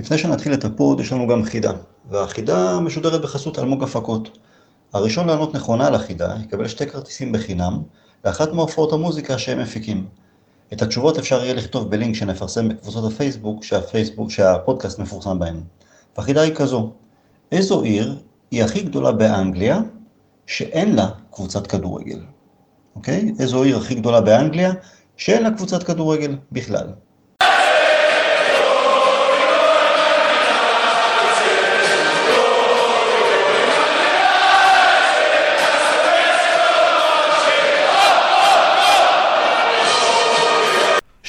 לפני שנתחיל את הפוד, יש לנו גם חידה, והחידה משודרת בחסות אלמוג הפקות. הראשון לענות נכונה על החידה יקבל שתי כרטיסים בחינם לאחת מהופעות המוזיקה שהם מפיקים. את התשובות אפשר יהיה לכתוב בלינק שנפרסם בקבוצות הפייסבוק שהפייסבוק שהפודקאסט מפורסם בהם. והחידה היא כזו, איזו עיר היא הכי גדולה באנגליה שאין לה קבוצת כדורגל? אוקיי? איזו עיר הכי גדולה באנגליה שאין לה קבוצת כדורגל בכלל?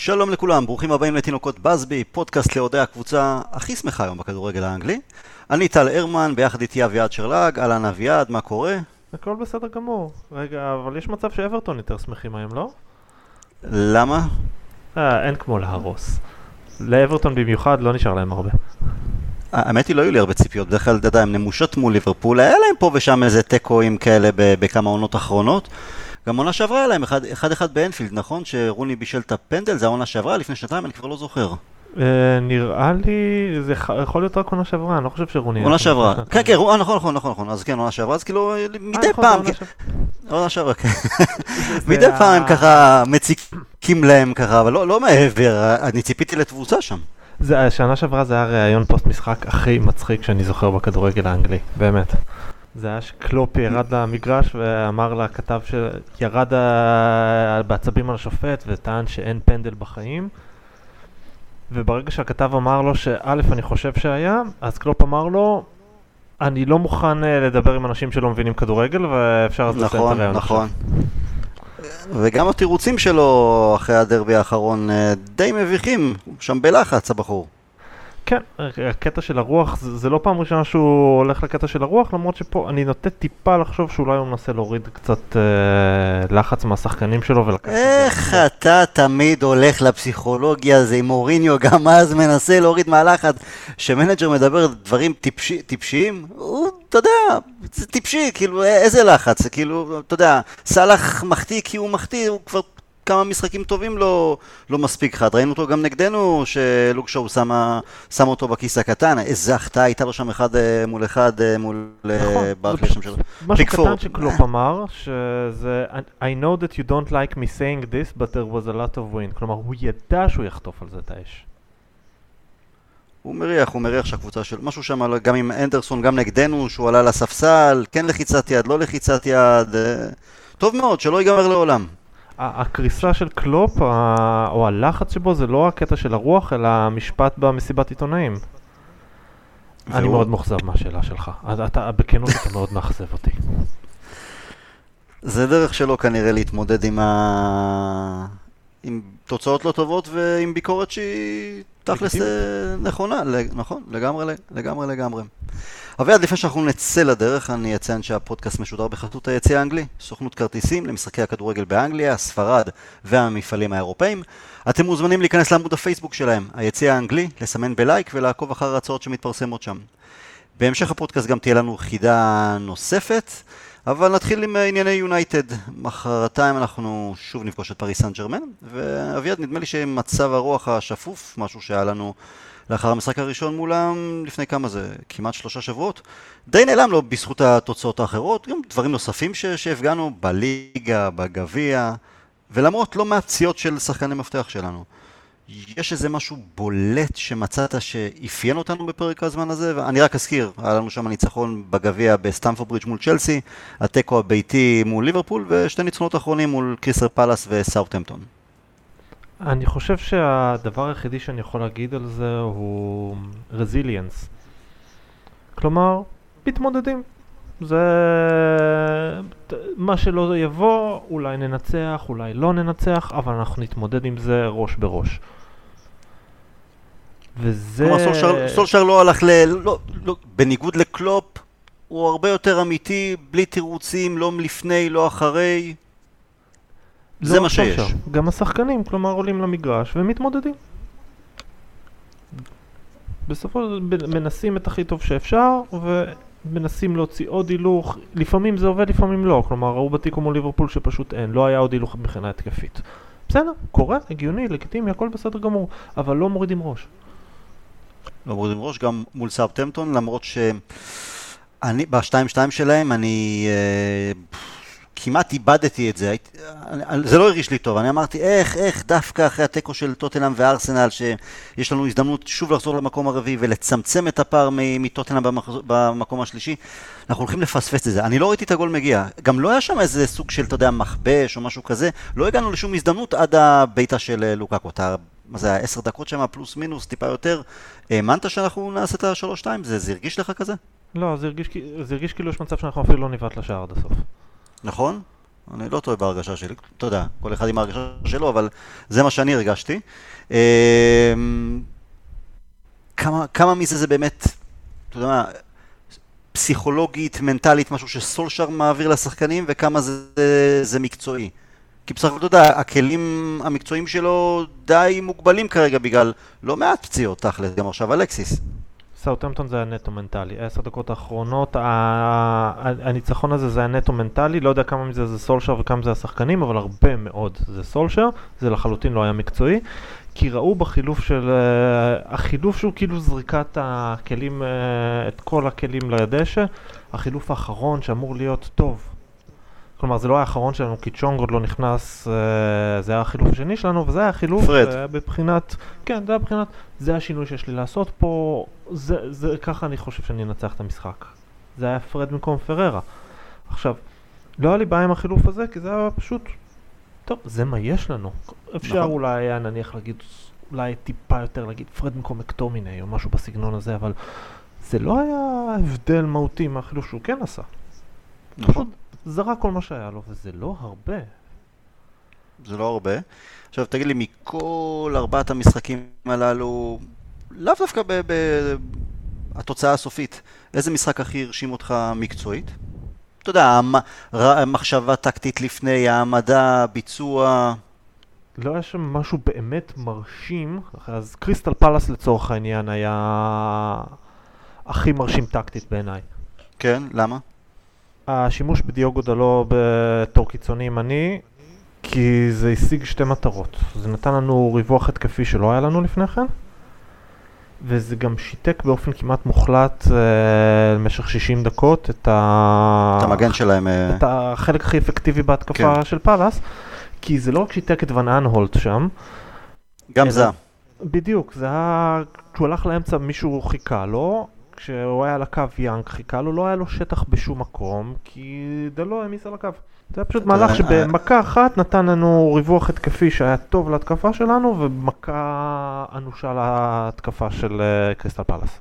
שלום לכולם, ברוכים הבאים לתינוקות בסבי, פודקאסט לאוהדי הקבוצה הכי שמחה היום בכדורגל האנגלי. אני טל הרמן, ביחד איתי אביעד שרלג, אהלן אביעד, מה קורה? הכל בסדר גמור. רגע, אבל יש מצב שאברטון יותר שמחים היום, לא? למה? אה, אין כמו להרוס. לאברטון במיוחד לא נשאר להם הרבה. האמת היא לא היו לי הרבה ציפיות, בדרך כלל, אתה יודע, הם נמושות מול ליברפול, היה להם פה ושם איזה תיקואים כאלה בכמה עונות אחרונות. גם עונה שעברה היה להם, אחד אחד באנפילד, נכון? שרוני בישל את הפנדל, זה העונה שעברה, לפני שנתיים, אני כבר לא זוכר. אה, נראה לי, זה יכול להיות רק עונה שעברה, אני לא חושב שרוני... עונה שעברה, כן, כן, נכון, נכון, נכון, נכון, אז כן, עונה שעברה, אז כאילו, מדי נכון, פעם, עונה שעברה, כן, מדי פעם הם ככה מציקים להם ככה, אבל לא מעבר, אני ציפיתי לתבוסה שם. שנה שעברה זה היה ראיון פוסט משחק הכי מצחיק שאני זוכר בכדורגל האנגלי, באמת. זה היה שקלופ ירד למגרש ואמר לכתב שירד בעצבים על השופט וטען שאין פנדל בחיים וברגע שהכתב אמר לו שא' אני חושב שהיה, אז קלופ אמר לו אני לא מוכן אה, לדבר עם אנשים שלא מבינים כדורגל ואפשר אז לסיים את הרעיון נכון, נכון. וגם התירוצים שלו אחרי הדרבי האחרון אה, די מביכים, שם בלחץ הבחור. כן, הקטע של הרוח, זה, זה לא פעם ראשונה שהוא הולך לקטע של הרוח, למרות שפה אני נוטה טיפה לחשוב שאולי הוא מנסה להוריד קצת אה, לחץ מהשחקנים שלו ולקחת איך אתה תמיד הולך לפסיכולוגיה הזה עם מוריניו, גם אז מנסה להוריד מהלחץ. שמנג'ר מדבר דברים טיפשי, טיפשיים, הוא, אתה יודע, זה טיפשי, כאילו איזה לחץ, כאילו, אתה יודע, סאלח מחטיא כי הוא מחטיא, הוא כבר כמה משחקים טובים לא, לא מספיק חד. ראינו אותו גם נגדנו, שלוק שואו שם, שם אותו בכיס הקטן. איזה החטאה הייתה לו שם אחד אה, מול אחד אה, מול אה, נכון, ברקלי שם שלו. משהו קטן שקלופ אמר, שזה I know that you don't like me saying this, but there was a lot of wind. כלומר, הוא ידע שהוא יחטוף על זה את האש. הוא מריח, הוא מריח שהקבוצה של... משהו שם, גם עם אנדרסון, גם נגדנו, שהוא עלה לספסל, כן לחיצת יד, לא לחיצת יד. טוב מאוד, שלא ייגמר לעולם. הקריסה של קלופ, או הלחץ שבו, זה לא הקטע של הרוח, אלא המשפט במסיבת עיתונאים. אני מאוד מאוכזב מהשאלה שלך. אתה, בכנות אתה מאוד מאכזב אותי. זה דרך שלו כנראה להתמודד עם, ה... עם תוצאות לא טובות ועם ביקורת שהיא תכלס אה, נכונה, נכון, לגמרי, לגמרי, לגמרי. אביעד, לפני שאנחנו נצא לדרך, אני אציין שהפודקאסט משודר בחסות היציא האנגלי, סוכנות כרטיסים למשחקי הכדורגל באנגליה, ספרד והמפעלים האירופאים. אתם מוזמנים להיכנס לעמוד הפייסבוק שלהם, היציא האנגלי, לסמן בלייק ולעקוב אחר ההצעות שמתפרסמות שם. בהמשך הפודקאסט גם תהיה לנו חידה נוספת, אבל נתחיל עם ענייני יונייטד. מחרתיים אנחנו שוב נפגוש את פריס סן ג'רמן, ואביעד, נדמה לי שמצב הרוח השפוף, משהו שהיה לנו לאחר המשחק הראשון מולם, לפני כמה זה, כמעט שלושה שבועות, די נעלם לו בזכות התוצאות האחרות, גם דברים נוספים שהפגענו בליגה, בגביע, ולמרות לא מעט פציעות של שחקני מפתח שלנו. יש איזה משהו בולט שמצאת שאפיין אותנו בפרק הזמן הזה? ואני רק אזכיר, היה לנו שם ניצחון בגביע בסטמפורד ברידג' מול צ'לסי, התיקו הביתי מול ליברפול, ושתי ניצחונות אחרונים מול קריסר פלאס וסאוטהמפטון. אני חושב שהדבר היחידי שאני יכול להגיד על זה הוא רזיליאנס. כלומר, מתמודדים. זה... מה שלא יבוא, אולי ננצח, אולי לא ננצח, אבל אנחנו נתמודד עם זה ראש בראש. וזה... כלומר, סולשר, סולשר לא הלך ל... לא, לא, בניגוד לקלופ, הוא הרבה יותר אמיתי, בלי תירוצים, לא לפני, לא אחרי. זה לא מה שיש. גם השחקנים, כלומר, עולים למגרש ומתמודדים. בסופו של דבר מנסים את הכי טוב שאפשר, ומנסים להוציא עוד הילוך. לפעמים זה עובד, לפעמים לא. כלומר, ראו בתיקו מול ליברפול שפשוט אין, לא היה עוד הילוך מבחינה התקפית. בסדר, קורה, הגיוני, לגיטימי, הכל בסדר גמור, אבל לא מורידים ראש. לא מורידים ראש, גם מול סארטמפטון, למרות שאני, ב-2-2 שלהם, אני אה, כמעט איבדתי את זה, הייתי, אני, זה לא הרגיש לי טוב, אני אמרתי, איך, איך, דווקא אחרי התיקו של טוטנאם וארסנל, שיש לנו הזדמנות שוב לחזור למקום הרביעי ולצמצם את הפער מטוטנאם במקום השלישי, אנחנו הולכים לפספס את זה. אני לא ראיתי את הגול מגיע, גם לא היה שם איזה סוג של, אתה יודע, מכבש או משהו כזה, לא הגענו לשום הזדמנות עד הבעיטה של אה, לוקקו. מה זה היה, עשר דקות שם, פלוס מינוס, טיפה יותר. האמנת שאנחנו נעשה את השלוש-שתיים? זה, זה הרגיש לך כזה? לא, זה הרגיש, זה הרגיש כאילו יש מצב שאנחנו אפילו לא נבעט לשער עד הסוף. נכון? אני לא טועה בהרגשה שלי, אתה יודע, כל אחד עם ההרגשה שלו, אבל זה מה שאני הרגשתי. אמ, כמה, כמה מזה זה באמת, אתה יודע מה, פסיכולוגית, מנטלית, משהו שסולשר מעביר לשחקנים, וכמה זה, זה, זה מקצועי. כי בסך הכל, אתה יודע, הכלים המקצועיים שלו די מוגבלים כרגע בגלל לא מעט פציעות תכל'ס, גם עכשיו אלקסיס. סאוטהמפטון זה היה נטו מנטלי. עשר דקות האחרונות, הניצחון הזה זה היה נטו מנטלי, לא יודע כמה מזה זה סולשר וכמה זה השחקנים, אבל הרבה מאוד זה סולשר, זה לחלוטין לא היה מקצועי. כי ראו בחילוף של, uh, החילוף שהוא כאילו זריקת הכלים, uh, את כל הכלים לדשא, החילוף האחרון שאמור להיות טוב, כלומר זה לא היה האחרון שלנו כי צ'ונג עוד לא נכנס, אה, זה היה החילוף השני שלנו וזה היה החילוף פרד. אה, בבחינת, כן זה היה בבחינת, זה השינוי שיש לי לעשות פה, זה, זה ככה אני חושב שאני אנצח את המשחק. זה היה פרד במקום פררה. עכשיו, לא היה לי בעיה עם החילוף הזה כי זה היה פשוט, טוב זה מה יש לנו. אפשר נכון. אולי היה נניח להגיד, אולי טיפה יותר להגיד פרד במקום מקטומיני או משהו בסגנון הזה, אבל זה לא היה הבדל מהותי מהחילוף שהוא כן עשה. נכון. זרק כל מה שהיה לו, וזה לא הרבה. זה לא הרבה. עכשיו תגיד לי, מכל ארבעת המשחקים הללו, לאו דווקא בתוצאה הסופית, איזה משחק הכי הרשים אותך מקצועית? אתה יודע, המ- ר- מחשבה טקטית לפני, העמדה, ביצוע... לא היה שם משהו באמת מרשים, אז קריסטל פלאס לצורך העניין היה הכי מרשים טקטית בעיניי. כן, למה? השימוש בדיוגו דלו בתור קיצוני ימני, כי זה השיג שתי מטרות. זה נתן לנו ריווח התקפי שלא היה לנו לפני כן, וזה גם שיתק באופן כמעט מוחלט אה, למשך 60 דקות את, ה... את המגן שלהם... אה, את החלק הכי אפקטיבי בהתקפה כן. של פאלאס, כי זה לא רק שיתק את ון אנהולט שם, גם אלא- זה. בדיוק, זה היה, כשהוא הלך לאמצע מישהו חיכה לו, כשהוא היה על הקו יאנג חיכה לו, לא היה לו שטח בשום מקום, כי דלו העמיס על הקו. זה היה פשוט מהלך אה, שבמכה אחת נתן לנו ריווח התקפי שהיה טוב להתקפה שלנו, ומכה אנושה להתקפה של אה, קריסטל פלאס.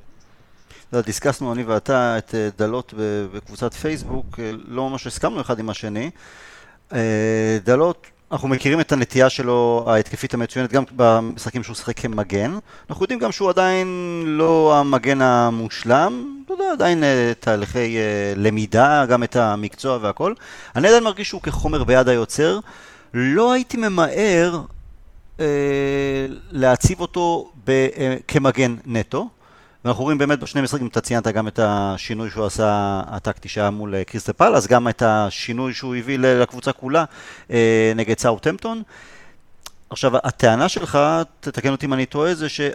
יודע, דיסקסנו אני ואתה את אה, דלות בקבוצת פייסבוק, לא ממש הסכמנו אחד עם השני. דלות, אנחנו מכירים את הנטייה שלו ההתקפית המצוינת גם במשחקים שהוא שיחק כמגן. אנחנו יודעים גם שהוא עדיין לא המגן המושלם, אתה יודע, עדיין אה, תהליכי אה, למידה, גם את המקצוע והכל. אני עדיין מרגיש שהוא כחומר ביד היוצר. לא הייתי ממהר אה, להציב אותו ב, אה, כמגן נטו. ואנחנו רואים באמת בשני משחקים, אתה ציינת גם את השינוי שהוא עשה, הטקטי שהיה מול אה, קריסטל פלאס, גם את השינוי שהוא הביא לקבוצה כולה אה, נגד סאוטהמפטון. עכשיו, הטענה שלך, תתקן אותי אם אני טועה, זה שה...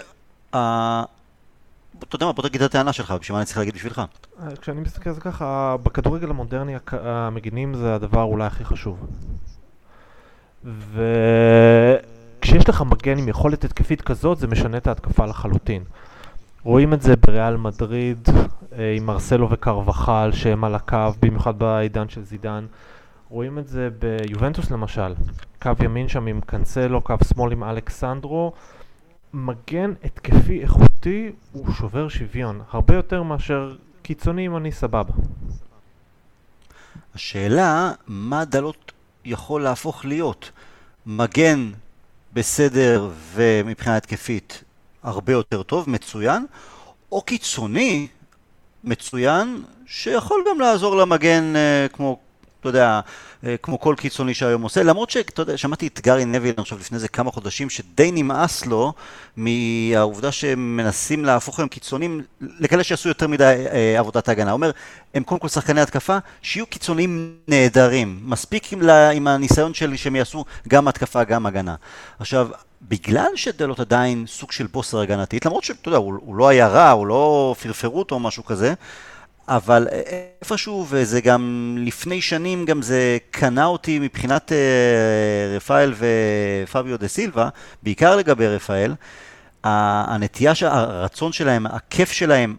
אתה יודע מה, בוא תגיד את הטענה שלך, בשביל מה אני צריך להגיד בשבילך. אה, כשאני מסתכל על זה ככה, בכדורגל המודרני המגינים זה הדבר אולי הכי חשוב. וכשיש לך מגן עם יכולת התקפית כזאת, זה משנה את ההתקפה לחלוטין. רואים את זה בריאל מדריד, אה, עם מרסלו וקרבחל שהם על הקו, במיוחד בעידן של זידן. רואים את זה ביובנטוס למשל, קו ימין שם עם קנסלו, קו שמאל עם אלכסנדרו. מגן התקפי איכותי הוא שובר שוויון, הרבה יותר מאשר קיצוני ימני סבבה. השאלה, מה דלות יכול להפוך להיות? מגן בסדר ומבחינה התקפית הרבה יותר טוב, מצוין, או קיצוני מצוין, שיכול גם לעזור למגן אה, כמו, אתה יודע, אה, כמו כל קיצוני שהיום עושה, למרות שאתה יודע, שמעתי את גארי נביל, חושב, לפני איזה כמה חודשים, שדי נמאס לו מהעובדה שהם מנסים להפוך היום קיצונים לכאלה שיעשו יותר מדי אה, עבודת הגנה. הוא אומר, הם קודם כל שחקני התקפה, שיהיו קיצוניים נהדרים. מספיק עם, עם הניסיון שלי שהם יעשו גם התקפה, גם הגנה. עכשיו, בגלל שדלות עדיין סוג של בוסר הגנתית, למרות שאתה יודע, הוא, הוא לא היה רע, הוא לא פרפרו אותו או משהו כזה, אבל איפשהו, וזה גם לפני שנים, גם זה קנה אותי מבחינת אה, רפאל ופביו דה סילבה, בעיקר לגבי רפאל, הנטייה, הרצון שלהם, הכיף שלהם,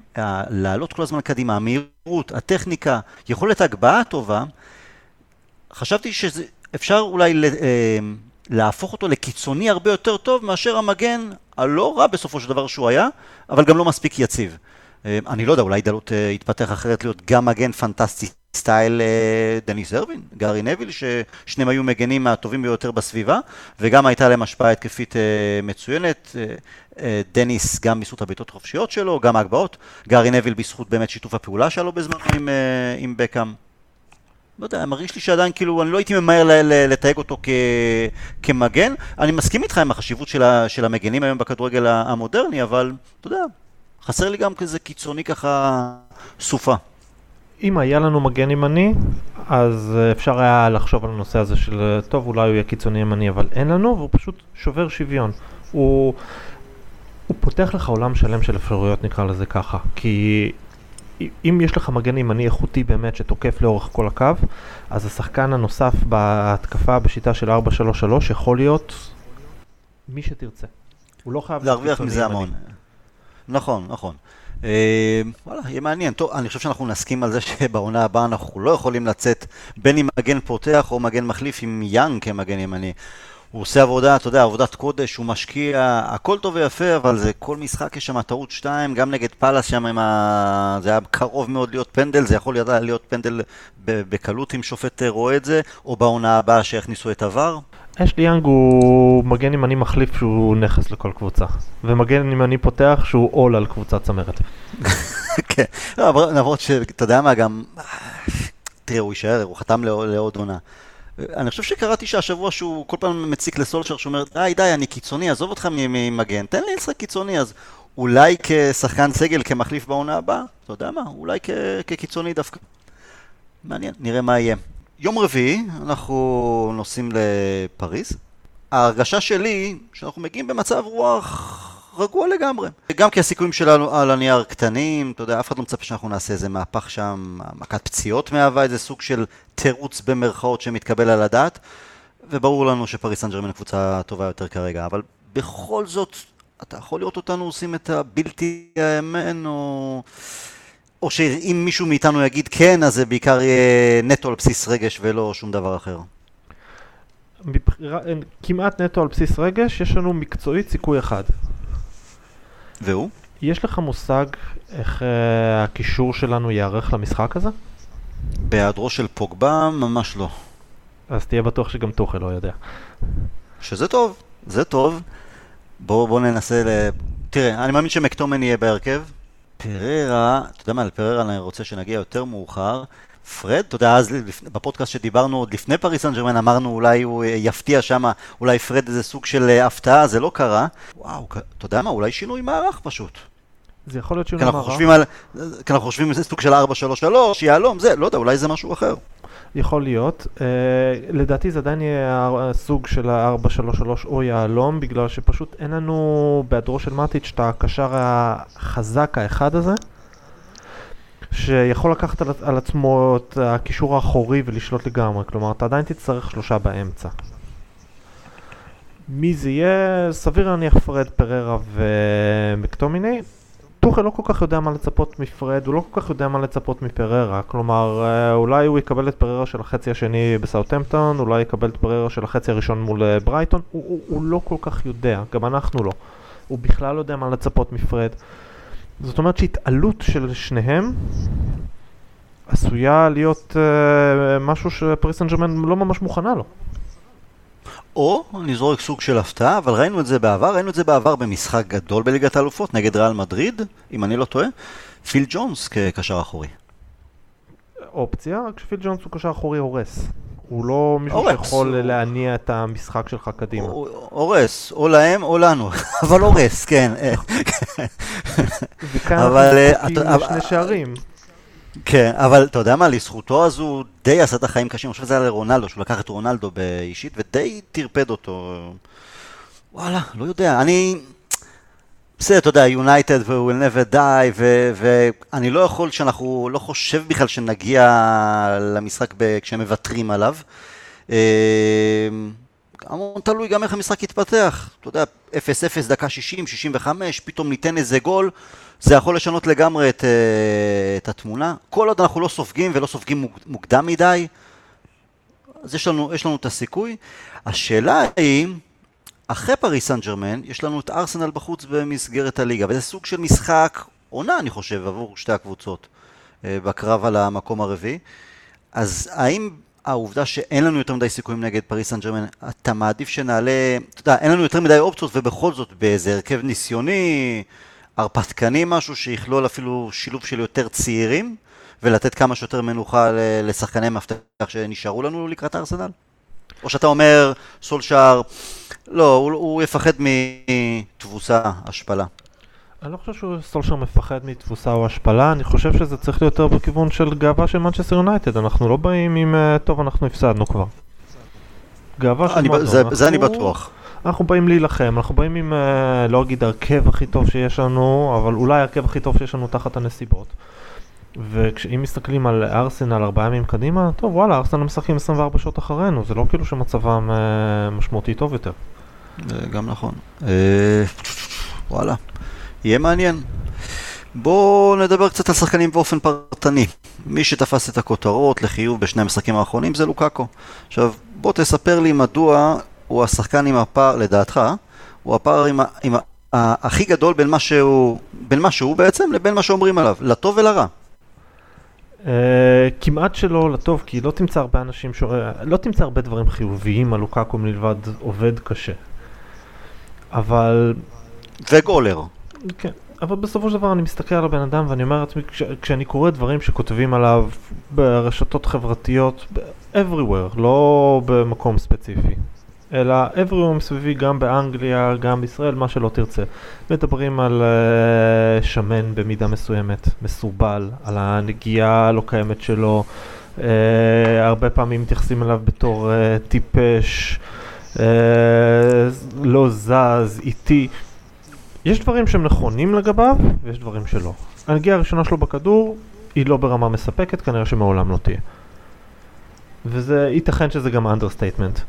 לעלות כל הזמן קדימה, המהירות, הטכניקה, יכולת הגבהה טובה, חשבתי שאפשר אולי אה, להפוך אותו לקיצוני הרבה יותר טוב מאשר המגן הלא רע בסופו של דבר שהוא היה, אבל גם לא מספיק יציב. אה, אני לא יודע, אולי דלות אה, יתפתח אחרת להיות גם מגן פנטסטי סטייל אה, דניס אירווין, גארי נוויל, ששניהם היו מגנים מהטובים ביותר בסביבה, וגם הייתה להם השפעה התקפית מצוינת. דניס גם בזכות הבעיטות החופשיות שלו, גם ההגבהות. גארי נוויל בזכות באמת שיתוף הפעולה שלו בזמנו עם, עם בקאם. לא יודע, מרגיש לי שעדיין כאילו, אני לא הייתי ממהר לתייג אותו כ, כמגן. אני מסכים איתך עם החשיבות של, של המגנים היום בכדורגל המודרני, אבל אתה יודע, חסר לי גם כזה קיצוני ככה סופה. אם היה לנו מגן ימני, אז אפשר היה לחשוב על הנושא הזה של טוב, אולי הוא יהיה קיצוני ימני, אבל אין לנו, והוא פשוט שובר שוויון. הוא, הוא פותח לך עולם שלם של אפשרויות, נקרא לזה ככה. כי אם יש לך מגן ימני איכותי באמת שתוקף לאורך כל הקו, אז השחקן הנוסף בהתקפה בשיטה של 4-3-3 יכול להיות מי שתרצה. הוא לא חייב... להרוויח מזה המון. נכון, נכון. אה, וואלה, יהיה מעניין. טוב, אני חושב שאנחנו נסכים על זה שבעונה הבאה אנחנו לא יכולים לצאת בין אם מגן פותח או מגן מחליף עם יאנג כמגן ימני. הוא עושה עבודה, אתה יודע, עבודת קודש, הוא משקיע, הכל טוב ויפה, אבל זה כל משחק יש שם טעות שתיים, גם נגד פאלאס שם עם ה... זה היה קרוב מאוד להיות פנדל, זה יכול להיות פנדל בקלות אם שופט רואה את זה, או בעונה הבאה שיכניסו את עבר. אשלי יאנג הוא מגן ימני מחליף שהוא נכס לכל קבוצה, ומגן ימני פותח שהוא עול על קבוצת צמרת. כן, לא, למרות שאתה יודע מה, גם... תראה, הוא יישאר, הוא חתם לעוד עונה. אני חושב שקראתי שהשבוע שהוא כל פעם מציק לסולשר, שהוא אומר, די, די, אני קיצוני, עזוב אותך ממגן, תן לי לשחק קיצוני, אז אולי כשחקן סגל, כמחליף בעונה הבאה, אתה יודע מה, אולי כקיצוני דווקא. מעניין, נראה מה יהיה. יום רביעי, אנחנו נוסעים לפריז. ההרגשה שלי, שאנחנו מגיעים במצב רוח רגוע לגמרי. גם כי הסיכויים שלנו על הנייר קטנים, אתה יודע, אף אחד לא מצפה שאנחנו נעשה איזה מהפך שם, מכת פציעות מהווה איזה סוג של תירוץ במרכאות שמתקבל על הדעת, וברור לנו שפריס סן ג'רמן קבוצה טובה יותר כרגע, אבל בכל זאת, אתה יכול לראות אותנו עושים את הבלתי האמן, או... או שאם מישהו מאיתנו יגיד כן, אז זה בעיקר יהיה נטו על בסיס רגש ולא שום דבר אחר. כמעט נטו על בסיס רגש, יש לנו מקצועית סיכוי אחד. והוא? יש לך מושג איך uh, הקישור שלנו ייערך למשחק הזה? בהיעדרו של פוגבה, ממש לא. אז תהיה בטוח שגם טוחל לא יודע. שזה טוב, זה טוב. בואו בוא ננסה ל... תראה, אני מאמין שמקטומיניי יהיה בהרכב. הררה, אתה יודע מה, על הררה אני רוצה שנגיע יותר מאוחר. פרד, אתה יודע, אז בפודקאסט שדיברנו עוד לפני פריס סן ג'רמן, אמרנו אולי הוא יפתיע שם, אולי פרד איזה סוג של אה, הפתעה, זה לא קרה. וואו, אתה יודע מה, אולי שינוי מערך פשוט. זה יכול להיות שינוי מערך. כי אנחנו חושבים על זה סוג של 4-3-3, יהלום, זה, לא יודע, אולי זה משהו אחר. יכול להיות. Uh, לדעתי זה עדיין יהיה סוג של ה-4-3-3 או יהלום, בגלל שפשוט אין לנו בהיעדרו של מטיץ' את הקשר החזק האחד הזה. שיכול לקחת על, על עצמו את הקישור האחורי ולשלוט לגמרי, כלומר אתה עדיין תצטרך שלושה באמצע. מי זה יהיה? סביר להניח פרד פררה ומקטומיני. טוחל לא כל כך יודע מה לצפות מפרד, הוא לא כל כך יודע מה לצפות מפררה. כלומר, אה, אולי הוא יקבל את פררה של החצי השני בסאוטהמפטון, אולי יקבל את פררה של החצי הראשון מול אה, ברייטון, הוא, הוא, הוא לא כל כך יודע, גם אנחנו לא. הוא בכלל לא יודע מה לצפות מפרד. זאת אומרת שהתעלות של שניהם עשויה להיות uh, משהו שפריס סן לא ממש מוכנה לו. או, זורק סוג של הפתעה, אבל ראינו את זה בעבר, ראינו את זה בעבר במשחק גדול בליגת האלופות נגד ריאל מדריד, אם אני לא טועה, פיל ג'ונס כקשר אחורי. אופציה, רק שפיל ג'ונס הוא קשר אחורי הורס. הוא לא מישהו הורס, שיכול הוא- להניע את המשחק שלך קדימה. הורס, או להם או לנו, אבל הורס, כן. וכאן אבל, אנחנו אתה- לשני שערים. כן, אבל אתה יודע מה, לזכותו אז הוא די עשה את החיים קשים, אני חושב שזה היה לרונלדו, שהוא לקח את רונלדו באישית ודי טרפד אותו. וואלה, לא יודע, אני... בסדר, אתה יודע, יונייטד ו- will never die, ואני לא יכול שאנחנו, לא חושב בכלל שנגיע למשחק כשהם מוותרים עליו. המון תלוי גם איך המשחק יתפתח. אתה יודע, 0-0 דקה 60, 65, פתאום ניתן איזה גול, זה יכול לשנות לגמרי את, אה, את התמונה. כל עוד אנחנו לא סופגים ולא סופגים מוק- מוקדם מדי, אז יש לנו, יש לנו את הסיכוי. השאלה היא, אחרי פריס סן ג'רמן, יש לנו את ארסנל בחוץ במסגרת הליגה, וזה סוג של משחק עונה, אני חושב, עבור שתי הקבוצות, אה, בקרב על המקום הרביעי. אז האם העובדה שאין לנו יותר מדי סיכויים נגד פריס סן ג'רמן, אתה מעדיף שנעלה, אתה יודע, אין לנו יותר מדי אופציות, ובכל זאת באיזה הרכב ניסיוני, הרפתקני משהו, שיכלול אפילו שילוב של יותר צעירים, ולתת כמה שיותר מנוחה לשחקני מפתח שנשארו לנו לקראת ארסנל? או שאתה אומר, סולשאר, לא, הוא, הוא יפחד מתבוסה, השפלה. אני לא חושב שסולשר מפחד מתבוסה או השפלה, אני חושב שזה צריך להיות יותר בכיוון של גאווה של מנצ'סטר יונייטד, אנחנו לא באים עם, אה, טוב, אנחנו הפסדנו כבר. גאווה של מועדון. זה, זה אני אנחנו- בטוח. אנחנו באים להילחם, אנחנו באים עם, אה, לא אגיד הרכב הכי טוב שיש לנו, אבל אולי ההרכב הכי טוב שיש לנו תחת הנסיבות. ואם מסתכלים על ארסנל ארבעה ימים קדימה, טוב וואלה, ארסנל משחקים 24 שעות אחרינו, זה לא כאילו שמצבם אה, משמעותי טוב יותר. גם נכון. וואלה, יהיה מעניין. בואו נדבר קצת על שחקנים באופן פרטני. מי שתפס את הכותרות לחיוב בשני המשחקים האחרונים זה לוקאקו. עכשיו, בוא תספר לי מדוע הוא השחקן עם הפער, לדעתך, הוא הפער עם, ה- עם ה- ה- הכי גדול בין מה שהוא, בין מה שהוא בעצם לבין מה שאומרים עליו, לטוב ולרע. Uh, כמעט שלא לטוב, כי לא תמצא הרבה אנשים, ש... לא תמצא הרבה דברים חיוביים על לוקאקו מלבד עובד קשה. אבל, וגולר. כן, אבל בסופו של דבר אני מסתכל על הבן אדם ואני אומר לעצמי, כש... כשאני קורא דברים שכותבים עליו ברשתות חברתיות, everywhere, לא במקום ספציפי, אלא everywhere מסביבי, גם באנגליה, גם בישראל, מה שלא תרצה. מדברים על uh, שמן במידה מסוימת, מסורבל, על הנגיעה הלא קיימת שלו, uh, הרבה פעמים מתייחסים אליו בתור uh, טיפש, uh, לא זז, איטי. יש דברים שהם נכונים לגביו, ויש דברים שלא. הנגיעה הראשונה שלו בכדור היא לא ברמה מספקת, כנראה שמעולם לא תהיה. וזה, ייתכן שזה גם understatement.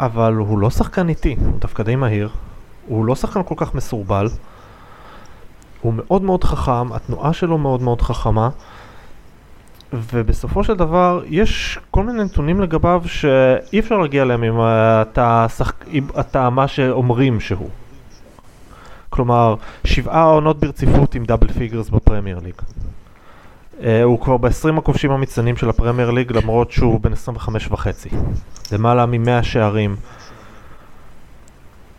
אבל הוא לא שחקן איטי, הוא דווקא די מהיר. הוא לא שחקן כל כך מסורבל. הוא מאוד מאוד חכם, התנועה שלו מאוד מאוד חכמה. ובסופו של דבר, יש כל מיני נתונים לגביו שאי אפשר להגיע אליהם אם אתה, שחק... אם אתה מה שאומרים שהוא. כלומר, שבעה עונות ברציפות עם double figures בפרמייר ליג. Uh, הוא כבר ב-20 הכובשים המצטיינים של הפרמייר ליג למרות שהוא בן 25 וחצי. למעלה מ-100 שערים.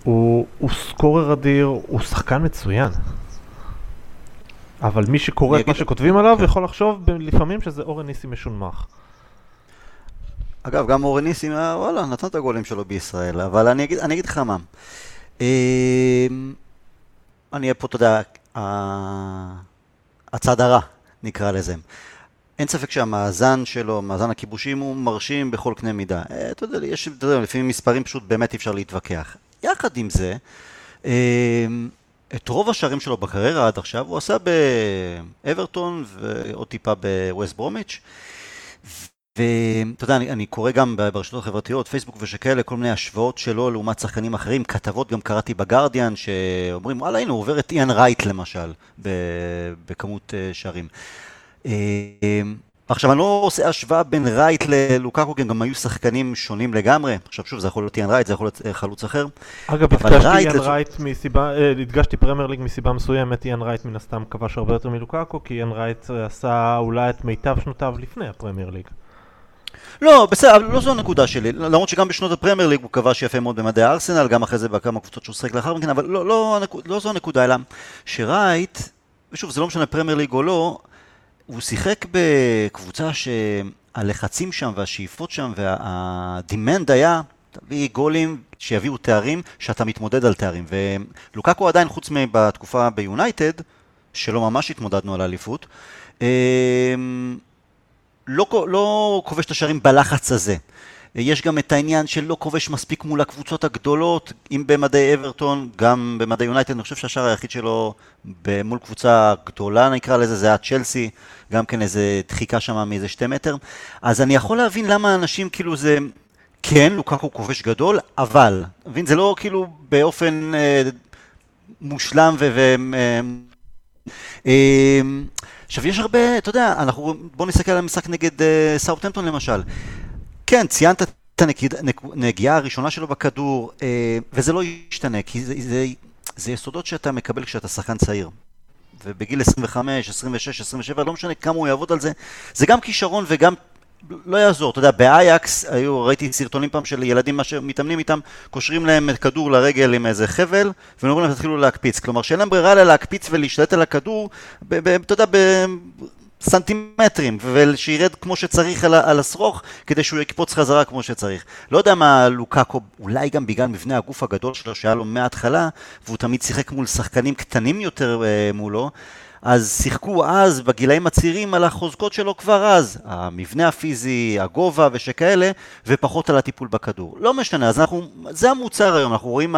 הוא, הוא סקורר אדיר, הוא שחקן מצוין. אבל מי שקורא את מה שכותבים עליו כן. יכול לחשוב ב- לפעמים שזה אורן ניסי משונמך. אגב, גם אורן ניסים, אה, וואלה, נתן את הגולים שלו בישראל, אבל אני אגיד, אני אגיד לך מה. אני אהיה פה, אתה יודע, הצד הרע, נקרא לזה. אין ספק שהמאזן שלו, מאזן הכיבושים, הוא מרשים בכל קנה מידה. אה, אתה יודע, יש, אתה יודע, לפעמים מספרים פשוט באמת אי אפשר להתווכח. יחד עם זה, אה, את רוב השערים שלו בקריירה עד עכשיו הוא עשה באברטון ועוד טיפה בווסט ברומיץ'. ואתה יודע, אני, אני קורא גם ברשתות החברתיות, פייסבוק ושכאלה, כל מיני השוואות שלו לעומת שחקנים אחרים, כתבות גם קראתי בגרדיאן, שאומרים, וואלה, הנה, הוא עובר את איאן רייט למשל, בכמות אה, שערים. אה, עכשיו, אני לא עושה השוואה בין רייט ללוקאקו, כי הם גם היו שחקנים שונים לגמרי. עכשיו, שוב, זה יכול להיות איאן רייט, זה יכול להיות אה, חלוץ אחר. אגב, הדגשתי איאן לצו- רייט מסיבה, אה, הדגשתי פרמייר ליג מסיבה מסוימת, איאן רייט מן הסתם כבש הרבה יותר מלוקאקו, כי איאן רייט אה, עשה אולי את מיטב שנותיו לפני הפרמייר ליג. לא, בסדר, אבל לא זו הנקודה שלי. למרות שגם בשנות הפרמייר ליג הוא כבש יפה מאוד במדי ארסנל, גם אחרי זה בכמה קבוצות שהוא שיחק לאחר מכן, אבל לא, לא, לא זו הנקודה, אלא שרייט, ושוב, זה לא משנה פרמייר ליג או לא, הוא שיחק בקבוצה שהלחצים שם והשאיפות שם וה demand היה, תביא גולים שיביאו תארים, שאתה מתמודד על תארים. ולוקאקו עדיין, חוץ מבתקופה ביונייטד, שלא ממש התמודדנו על האליפות, לא, לא כובש את השערים בלחץ הזה. יש גם את העניין שלא כובש מספיק מול הקבוצות הגדולות, אם במדי אברטון, גם במדי יונייטד, אני חושב שהשער היחיד שלו מול קבוצה גדולה נקרא לזה, זה היה צ'לסי, גם כן איזה דחיקה שם מאיזה שתי מטר. אז אני יכול להבין למה אנשים כאילו זה, כן, לוקקו כובש גדול, אבל, מבין, זה לא כאילו באופן אה, מושלם ו... ו אה, אה, עכשיו יש הרבה, אתה יודע, אנחנו, בוא נסתכל על המשחק נגד אה, סאוטהמפטון למשל. כן, ציינת את הנגיעה הראשונה שלו בכדור, אה, וזה לא ישתנה, כי זה, זה, זה יסודות שאתה מקבל כשאתה שחקן צעיר. ובגיל 25, 26, 27, לא משנה כמה הוא יעבוד על זה, זה גם כישרון וגם לא יעזור, אתה יודע, באייקס, היו, ראיתי סרטונים פעם של ילדים שמתאמנים איתם, קושרים להם את כדור לרגל עם איזה חבל, ואומרים להם תתחילו להקפיץ. כלומר, שאין להם ברירה אלא להקפיץ ולהשתלט על הכדור, אתה יודע, סנטימטרים, ושירד כמו שצריך על, על השרוך, כדי שהוא יקפוץ חזרה כמו שצריך. לא יודע מה לוקאקו, אולי גם בגלל מבנה הגוף הגדול שלו שהיה לו מההתחלה, והוא תמיד שיחק מול שחקנים קטנים יותר אה, מולו, אז שיחקו אז, בגילאים הצעירים, על החוזקות שלו כבר אז. המבנה הפיזי, הגובה ושכאלה, ופחות על הטיפול בכדור. לא משנה, אז אנחנו, זה המוצר היום, אנחנו רואים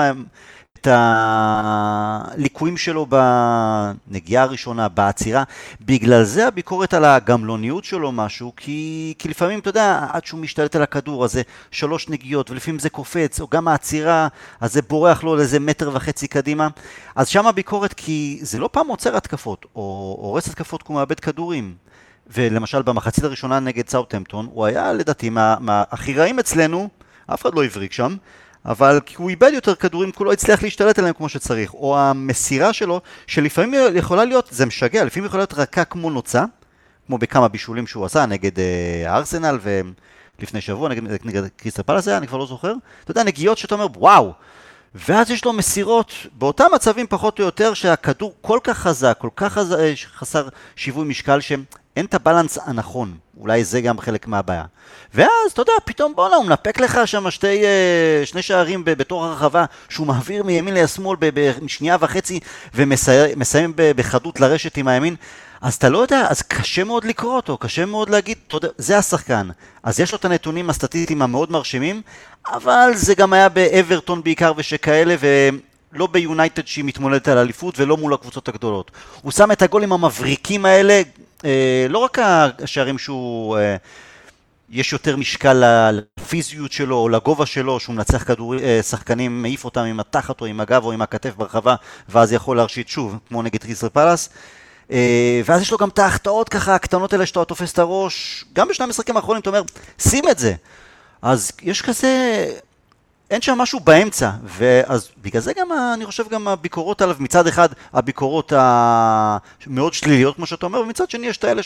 את הליקויים שלו בנגיעה הראשונה, בעצירה. בגלל זה הביקורת על הגמלוניות שלו משהו, כי, כי לפעמים, אתה יודע, עד שהוא משתלט על הכדור, אז זה שלוש נגיעות, ולפעמים זה קופץ, או גם העצירה, אז זה בורח לו לאיזה מטר וחצי קדימה. אז שם הביקורת, כי זה לא פעם עוצר התקפות, או הורס התקפות כי הוא מאבד כדורים. ולמשל במחצית הראשונה נגד סאוטהמפטון, הוא היה לדעתי מהכי רעים אצלנו, אף אחד לא הבריק שם, אבל הוא איבד יותר כדורים כי הוא לא הצליח להשתלט עליהם כמו שצריך, או המסירה שלו, שלפעמים יכולה להיות, זה משגע, לפעמים יכולה להיות רכה כמו נוצה, כמו בכמה בישולים שהוא עשה נגד אה, הארסנל ולפני שבוע, נגד, נגד קריסטל פלאס אני כבר לא זוכר, אתה יודע, נגיעות שאתה אומר, וואו, ואז יש לו מסירות באותם מצבים פחות או יותר שהכדור כל כך חזק, כל כך חז... אה, חסר שיווי משקל שהם אין את הבלנס הנכון, אולי זה גם חלק מהבעיה. ואז, אתה יודע, פתאום בואנה, הוא מנפק לך שם שתי, אה, שני שערים בתור הרחבה, שהוא מעביר מימין לשמאל בשנייה וחצי, ומסיים בחדות לרשת עם הימין. אז אתה לא יודע, אז קשה מאוד לקרוא אותו, קשה מאוד להגיד, אתה יודע, זה השחקן. אז יש לו את הנתונים הסטטיסטיים המאוד מרשימים, אבל זה גם היה באברטון בעיקר ושכאלה, ו... לא ביונייטד שהיא מתמודדת על אליפות ולא מול הקבוצות הגדולות. הוא שם את הגולים המבריקים האלה, לא רק השערים שהוא... אה, יש יותר משקל לפיזיות שלו או לגובה שלו, שהוא מנצח כדורי, אה, שחקנים, מעיף אותם עם התחת או עם הגב או עם הכתף ברחבה, ואז יכול להרשיט שוב, כמו נגד קריסטל פלאס. אה, ואז יש לו גם את ההחטאות ככה הקטנות האלה שאתה תופס את הראש, גם בשני המשחקים האחרונים אתה אומר, שים את זה. אז יש כזה, אין שם משהו באמצע, ואז בגלל זה גם, אני חושב גם הביקורות עליו, מצד אחד הביקורות המאוד שליליות כמו שאתה אומר, ומצד שני יש את האלה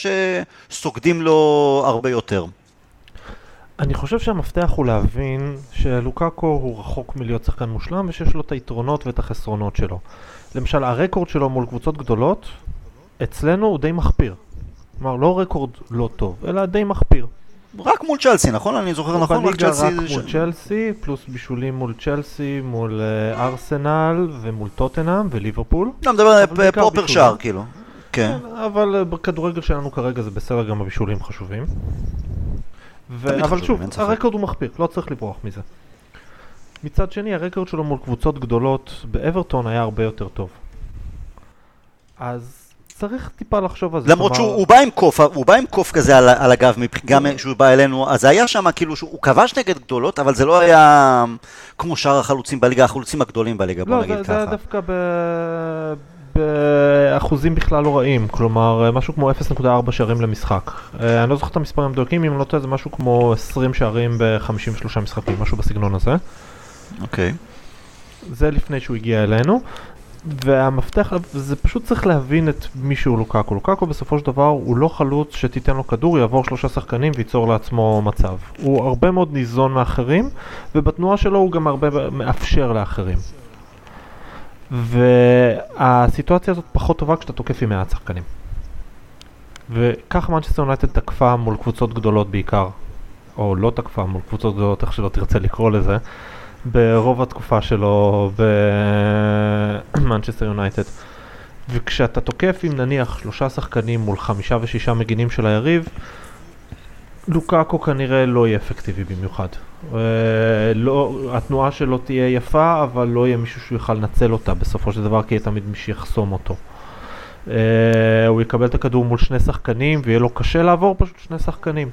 שסוגדים לו הרבה יותר. אני חושב שהמפתח הוא להבין שלוקאקו הוא רחוק מלהיות שחקן מושלם ושיש לו את היתרונות ואת החסרונות שלו. למשל, הרקורד שלו מול קבוצות גדולות, אצלנו הוא די מחפיר. כלומר, לא רקורד לא טוב, אלא די מחפיר. רק מול צ'לסי, נכון? אני זוכר נכון? רק צ'לסי... רק מול צ'לסי, פלוס בישולים מול צ'לסי, מול אה, ארסנל ומול טוטנאם וליברפול. לא, מדבר על פרופר שער, כאילו. כן. כן. אבל אה, בכדורגל שלנו כרגע זה בסדר, גם הבישולים חשובים. ו... אבל שוב, הרקורד הוא מחפיר, לא צריך לברוח מזה. מצד שני, הרקורד שלו מול קבוצות גדולות באברטון היה הרבה יותר טוב. אז צריך טיפה לחשוב על זה. למרות שהוא בא עם קוף, הוא בא עם קוף כזה על, על הגב, גם כשהוא בא אלינו, אז היה שם כאילו שהוא כבש נגד גדולות, אבל זה לא היה כמו שאר החלוצים בליגה, החלוצים הגדולים בליגה, בוא לא, נגיד זה, ככה. לא, זה דווקא ב... באחוזים בכלל לא רעים, כלומר משהו כמו 0.4 שערים למשחק. אה, אני לא זוכר את המספרים המדויקים, אם אני לא טועה זה משהו כמו 20 שערים ב-53 משחקים, משהו בסגנון הזה. אוקיי. זה לפני שהוא הגיע אלינו. והמפתח, זה פשוט צריך להבין את מי שהוא לוקקו. לוקקו בסופו של דבר הוא לא חלוץ שתיתן לו כדור, יעבור שלושה שחקנים וייצור לעצמו מצב. הוא הרבה מאוד ניזון מאחרים, ובתנועה שלו הוא גם הרבה מאפשר לאחרים. והסיטואציה הזאת פחות טובה כשאתה תוקף עם מעט שחקנים. וככה מנצ'סטר יונייטד תקפה מול קבוצות גדולות בעיקר, או לא תקפה מול קבוצות גדולות, איך שלא תרצה לקרוא לזה, ברוב התקופה שלו במנצ'סטר יונייטד. וכשאתה תוקף עם נניח שלושה שחקנים מול חמישה ושישה מגינים של היריב, לוקאקו כנראה לא יהיה אפקטיבי במיוחד. אה, לא, התנועה שלו תהיה יפה, אבל לא יהיה מישהו שהוא יוכל לנצל אותה בסופו של דבר, כי יהיה תמיד מי שיחסום אותו. Uh, הוא יקבל את הכדור מול שני שחקנים, ויהיה לו קשה לעבור פשוט שני שחקנים.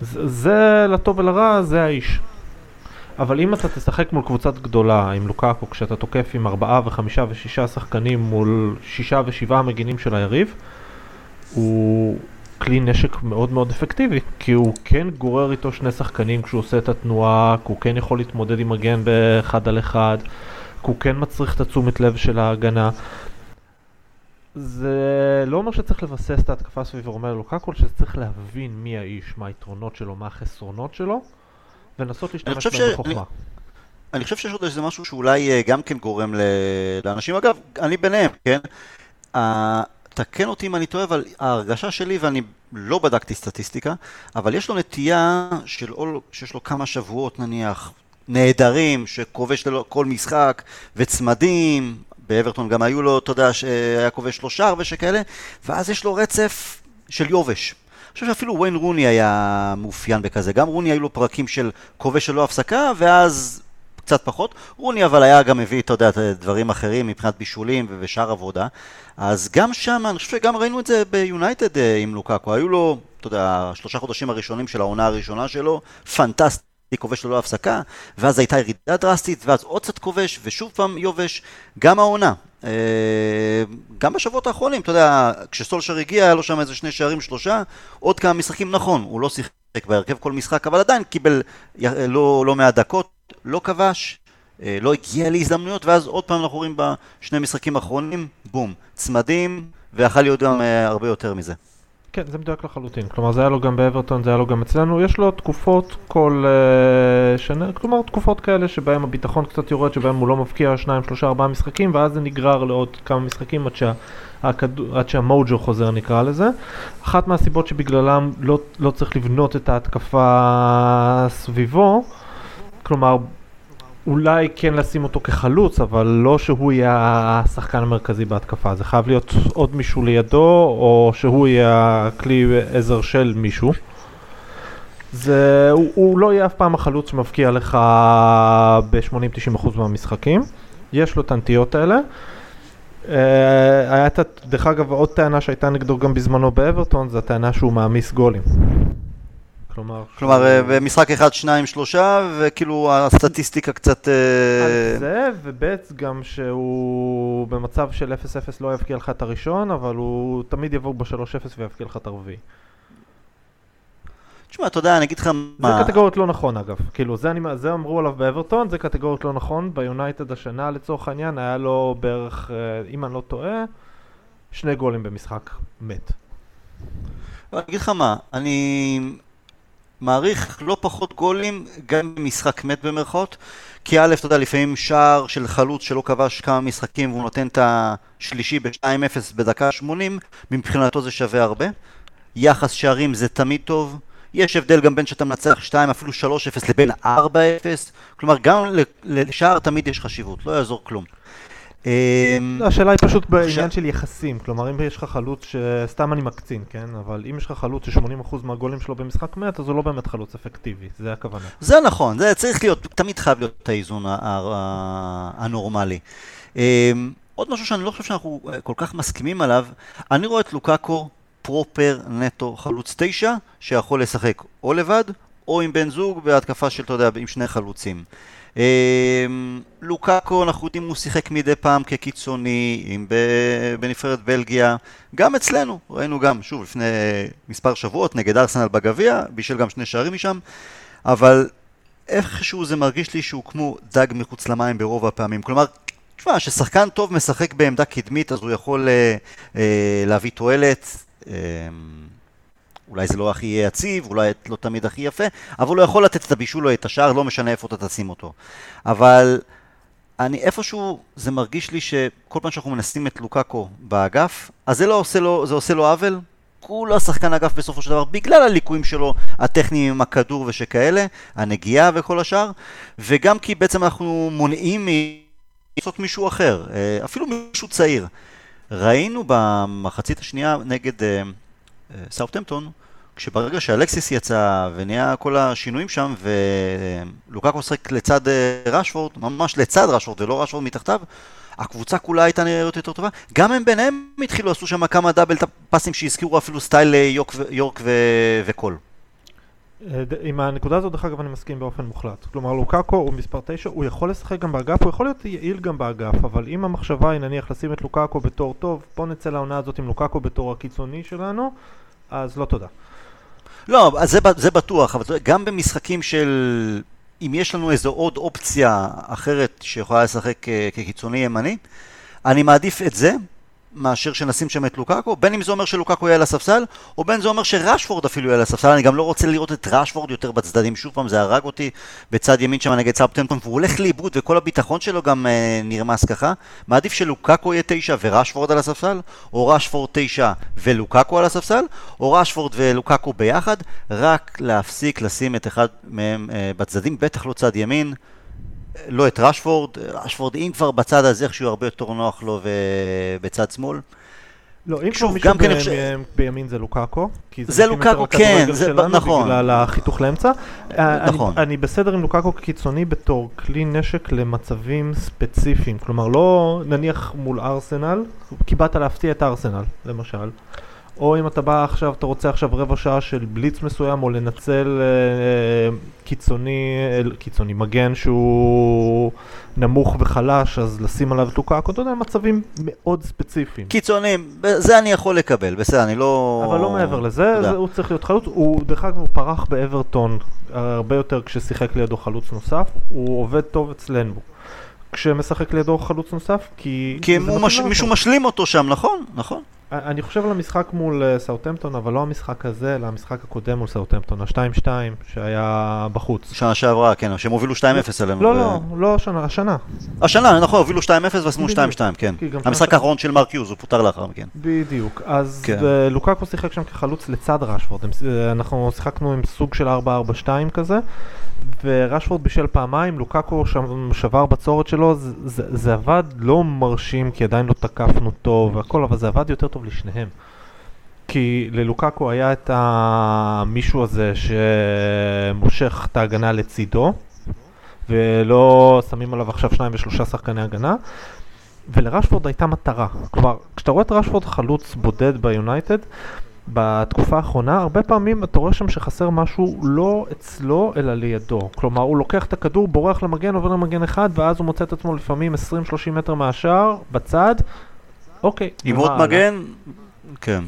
זה, זה לטוב ולרע, זה האיש. אבל אם אתה תשחק מול קבוצת גדולה עם לוקאקו, כשאתה תוקף עם ארבעה וחמישה ושישה שחקנים מול שישה ושבעה מגינים של היריב, הוא כלי נשק מאוד מאוד אפקטיבי, כי הוא כן גורר איתו שני שחקנים כשהוא עושה את התנועה, הוא כן יכול להתמודד עם מגן באחד על אחד, הוא כן מצריך את התשומת לב של ההגנה. זה לא אומר שצריך לבסס את ההתקפה סביב רומר לוקאקו, שצריך להבין מי האיש, מה היתרונות שלו, מה החסרונות שלו, ולנסות להשתמש בהם בחוכמה. אני חושב שיש עוד איזה משהו שאולי אה, גם כן גורם לאנשים, אגב, אני ביניהם, כן? תקן אותי אם אני טועה, אבל ההרגשה שלי, ואני לא בדקתי סטטיסטיקה, אבל יש לו נטייה של שיש לו כמה שבועות נניח נהדרים, שכובש כל משחק, וצמדים, באברטון גם היו לו, אתה יודע, שהיה כובש לו שער ושכאלה, ואז יש לו רצף של יובש. חושב שאפילו ויין רוני היה מאופיין בכזה. גם רוני היו לו פרקים של כובש ללא הפסקה, ואז קצת פחות. רוני אבל היה גם מביא, אתה יודע, דברים אחרים מבחינת בישולים ושאר עבודה. אז גם שם, אני חושב שגם ראינו את זה ביונייטד אה, עם לוקאקו. היו לו, אתה יודע, שלושה חודשים הראשונים של העונה הראשונה שלו, פנטסטי. כובש ללא הפסקה, ואז הייתה ירידה דרסטית, ואז עוד קצת כובש, ושוב פעם יובש, גם העונה. אה, גם בשבועות האחרונים, אתה יודע, כשסולשר הגיע, היה לו שם איזה שני שערים, שלושה, עוד כמה משחקים, נכון, הוא לא שיחק בהרכב כל משחק, אבל עדיין קיבל לא, לא מעט דקות, לא כבש, אה, לא הגיע להזדמנויות, ואז עוד פעם אנחנו רואים בשני משחקים האחרונים, בום, צמדים, ויכול להיות גם אה, הרבה יותר מזה. כן, זה מדויק לחלוטין. כלומר, זה היה לו גם באברטון, זה היה לו גם אצלנו. יש לו תקופות כל uh, שנה, כלומר, תקופות כאלה שבהם הביטחון קצת יורד, שבהם הוא לא מבקיע שניים, שלושה, ארבעה משחקים, ואז זה נגרר לעוד כמה משחקים עד, שה, עד שהמוג'ו חוזר, נקרא לזה. אחת מהסיבות שבגללם לא, לא צריך לבנות את ההתקפה סביבו, כלומר, אולי כן לשים אותו כחלוץ, אבל לא שהוא יהיה השחקן המרכזי בהתקפה. זה חייב להיות עוד מישהו לידו, או שהוא יהיה הכלי עזר של מישהו. זה, הוא, הוא לא יהיה אף פעם החלוץ שמבקיע לך ב-80-90% מהמשחקים. יש לו את הנטיות האלה. Uh, היה את, דרך אגב, עוד טענה שהייתה נגדו גם בזמנו באברטון, זה הטענה שהוא מעמיס גולים. כלומר, כלומר אה, במשחק אחד, שניים, שלושה, וכאילו הסטטיסטיקה קצת... אה, על זה, וב' גם שהוא במצב של 0-0 לא יבקיע לך את הראשון, אבל הוא תמיד יבוא ב-3-0 ויבקיע לך את הרביעי. תשמע, אתה יודע, אני אגיד לך מה... זה קטגוריות לא נכון אגב, כאילו זה, אני, זה אמרו עליו באברטון, זה קטגוריות לא נכון, ביונייטד השנה לצורך העניין היה לו בערך, אה, אם אני לא טועה, שני גולים במשחק מת. אני אגיד לך מה, אני מעריך לא פחות גולים גם במשחק מת במרכאות כי א', אתה יודע, לפעמים שער של חלוץ שלא כבש כמה משחקים והוא נותן את השלישי ב-2-0 בדקה 80 מבחינתו זה שווה הרבה. יחס שערים זה תמיד טוב. יש הבדל גם בין שאתה מנצח 2 אפילו 3-0 לבין 4-0 כלומר גם לשער תמיד יש חשיבות, לא יעזור כלום השאלה היא פשוט בעניין של יחסים, כלומר אם יש לך חלוץ שסתם אני מקצין, כן? אבל אם יש לך חלוץ ש-80% מהגולים שלו במשחק מת, אז הוא לא באמת חלוץ אפקטיבי, זה הכוונה. זה נכון, זה צריך להיות, תמיד חייב להיות את האיזון הנורמלי. אמ, עוד משהו שאני לא חושב שאנחנו אה, כל כך מסכימים עליו, אני רואה את לוקאקו פרופר נטו חלוץ 9, שיכול לשחק או לבד, או עם בן זוג בהתקפה של, אתה יודע, עם שני חלוצים. אמ, לוקאקו, אנחנו יודעים, הוא שיחק מדי פעם כקיצוני, בנבחרת בלגיה, גם אצלנו, ראינו גם, שוב, לפני מספר שבועות, נגד ארסנל בגביע, בישל גם שני שערים משם, אבל איכשהו זה מרגיש לי שהוא כמו דג מחוץ למים ברוב הפעמים. כלומר, תשמע, כששחקן טוב משחק בעמדה קדמית, אז הוא יכול אה, אה, להביא תועלת. אה, אולי זה לא הכי יציב, אולי לא תמיד הכי יפה, אבל הוא יכול לתת את הבישול או את השער, לא משנה איפה אתה תשים אותו. אבל אני איפשהו, זה מרגיש לי שכל פעם שאנחנו מנסים את לוקאקו באגף, אז זה לא עושה לו, זה עושה לו עוול, כולה שחקן אגף בסופו של דבר, בגלל הליקויים שלו הטכניים עם הכדור ושכאלה, הנגיעה וכל השאר, וגם כי בעצם אנחנו מונעים לעשות מישהו אחר, אה, אפילו מישהו צעיר. ראינו במחצית השנייה נגד סאוטהמפטון, כשברגע שאלקסיס יצא ונהיה כל השינויים שם ולוקאקו שיחק לצד רשפורד, ממש לצד רשפורד ולא רשפורד מתחתיו, הקבוצה כולה הייתה נראית יותר טובה. גם הם ביניהם התחילו, עשו שם כמה double פאסים שהזכירו אפילו סטייל יורק, יורק ו... וקול. עם הנקודה הזאת, דרך אגב, אני מסכים באופן מוחלט. כלומר, לוקאקו הוא מספר 9, הוא יכול לשחק גם באגף, הוא יכול להיות יעיל גם באגף, אבל אם המחשבה היא נניח לשים את לוקאקו בתור טוב, בוא נצא לעונה הזאת עם לוקאקו בתור הקיצוני שלנו, אז לא תודה. לא, זה, זה בטוח, אבל גם במשחקים של... אם יש לנו איזו עוד אופציה אחרת שיכולה לשחק אה, כקיצוני ימני, אני מעדיף את זה מאשר שנשים שם את לוקאקו, בין אם זה אומר שלוקאקו יהיה על הספסל, או בין זה אומר שרשפורד אפילו יהיה על הספסל, אני גם לא רוצה לראות את רשפורד יותר בצדדים, שוב פעם זה הרג אותי בצד ימין שם נגד סאבטמפטון, והוא הולך לאיבוד וכל הביטחון שלו גם אה, נרמס ככה, מעדיף שלוקאקו יהיה תשע ורשפורד על הספסל, או רשפורד תשע ולוקאקו על הספסל, או רשפורד ולוקאקו ביחד, רק להפסיק לשים את אחד מהם אה, בצדדים, בטח לא צד ימין. לא את רשפורד, רשפורד אם כבר בצד הזה איכשהו הרבה יותר נוח לו ובצד שמאל. לא, אם כבר מישהו כן חושב... בימין זה לוקאקו, כי זה, זה לוקאקו, כן, זה שלנו, נכון. בגלל החיתוך לאמצע. נכון. אני, אני בסדר עם לוקאקו כקיצוני בתור כלי נשק למצבים ספציפיים, כלומר לא נניח מול ארסנל, כי באת להפתיע את ארסנל, למשל. או אם אתה בא עכשיו, אתה רוצה עכשיו רבע שעה של בליץ מסוים, או לנצל אה, קיצוני, אה, קיצוני, מגן שהוא נמוך וחלש, אז לשים עליו את לוקאקו, אתה יודע, מצבים מאוד ספציפיים. קיצוניים, זה אני יכול לקבל, בסדר, אני לא... אבל לא מעבר לזה, זה, הוא צריך להיות חלוץ, הוא דרך אגב הוא פרח באברטון הרבה יותר כששיחק לידו חלוץ נוסף, הוא עובד טוב אצלנו. כשמשחק לידו חלוץ נוסף, כי... כי מש... מישהו משלים אותו שם, נכון? נכון. אני חושב על המשחק מול אה, סאוטמפטון, אבל לא המשחק הזה, אלא המשחק הקודם מול סאוטמפטון, ה-2-2 שהיה בחוץ. שנה שעברה, כן, שהם הובילו 2-0 עלינו. לא, לא, לא השנה, השנה. השנה, נכון, הובילו 2-0 ועשינו 2-2, כן. המשחק האחרון של מרקיוז, הוא פוטר לאחר מכן. בדיוק, אז כן. לוקקו שיחק שם כחלוץ לצד רשפורד, אנחנו שיחקנו עם סוג של 4-4-2 כזה, ורשפורד בישל פעמיים, לוקקו שבר בצורת שלו, זה עבד לא מרשים, כי עדיין לא תקפנו טוב והכל, אבל זה עבד יותר טוב לשניהם. כי ללוקקו היה את המישהו הזה שמושך את ההגנה לצידו, ולא שמים עליו עכשיו שניים ושלושה שחקני הגנה, ולרשפורד הייתה מטרה. כלומר, כשאתה רואה את רשפורד חלוץ בודד ביונייטד, בתקופה האחרונה, הרבה פעמים אתה רואה שם שחסר משהו לא אצלו, אלא לידו. כלומר, הוא לוקח את הכדור, בורח למגן, עובר למגן אחד, ואז הוא מוצא את עצמו לפעמים 20-30 מטר מהשער, בצד, אוקיי. עם עוד מגן, כן.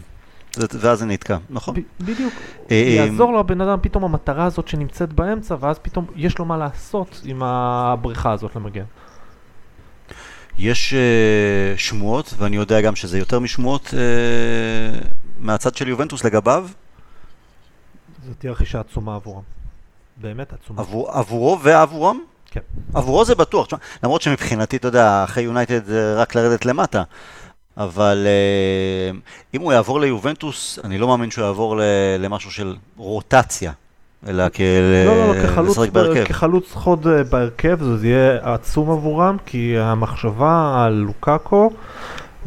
ואז זה נתקע, נכון? בדיוק. אה, יעזור לו הבן אדם פתאום המטרה הזאת שנמצאת באמצע, ואז פתאום יש לו מה לעשות עם הבריחה הזאת למגן. יש uh, שמועות, ואני יודע גם שזה יותר משמועות, uh, מהצד של יובנטוס לגביו? זו תהיה רכישה עצומה עבורם. באמת עצומה. עבור, עבורו ועבורם? כן. עבורו זה בטוח, למרות שמבחינתי, אתה יודע, אחרי יונייטד זה רק לרדת למטה. אבל אה, אם הוא יעבור ליובנטוס, אני לא מאמין שהוא יעבור למשהו של רוטציה, אלא לא, לא, לא, לשחק בהרכב. כחלוץ חוד אה, בהרכב זה יהיה עצום עבורם, כי המחשבה על לוקאקו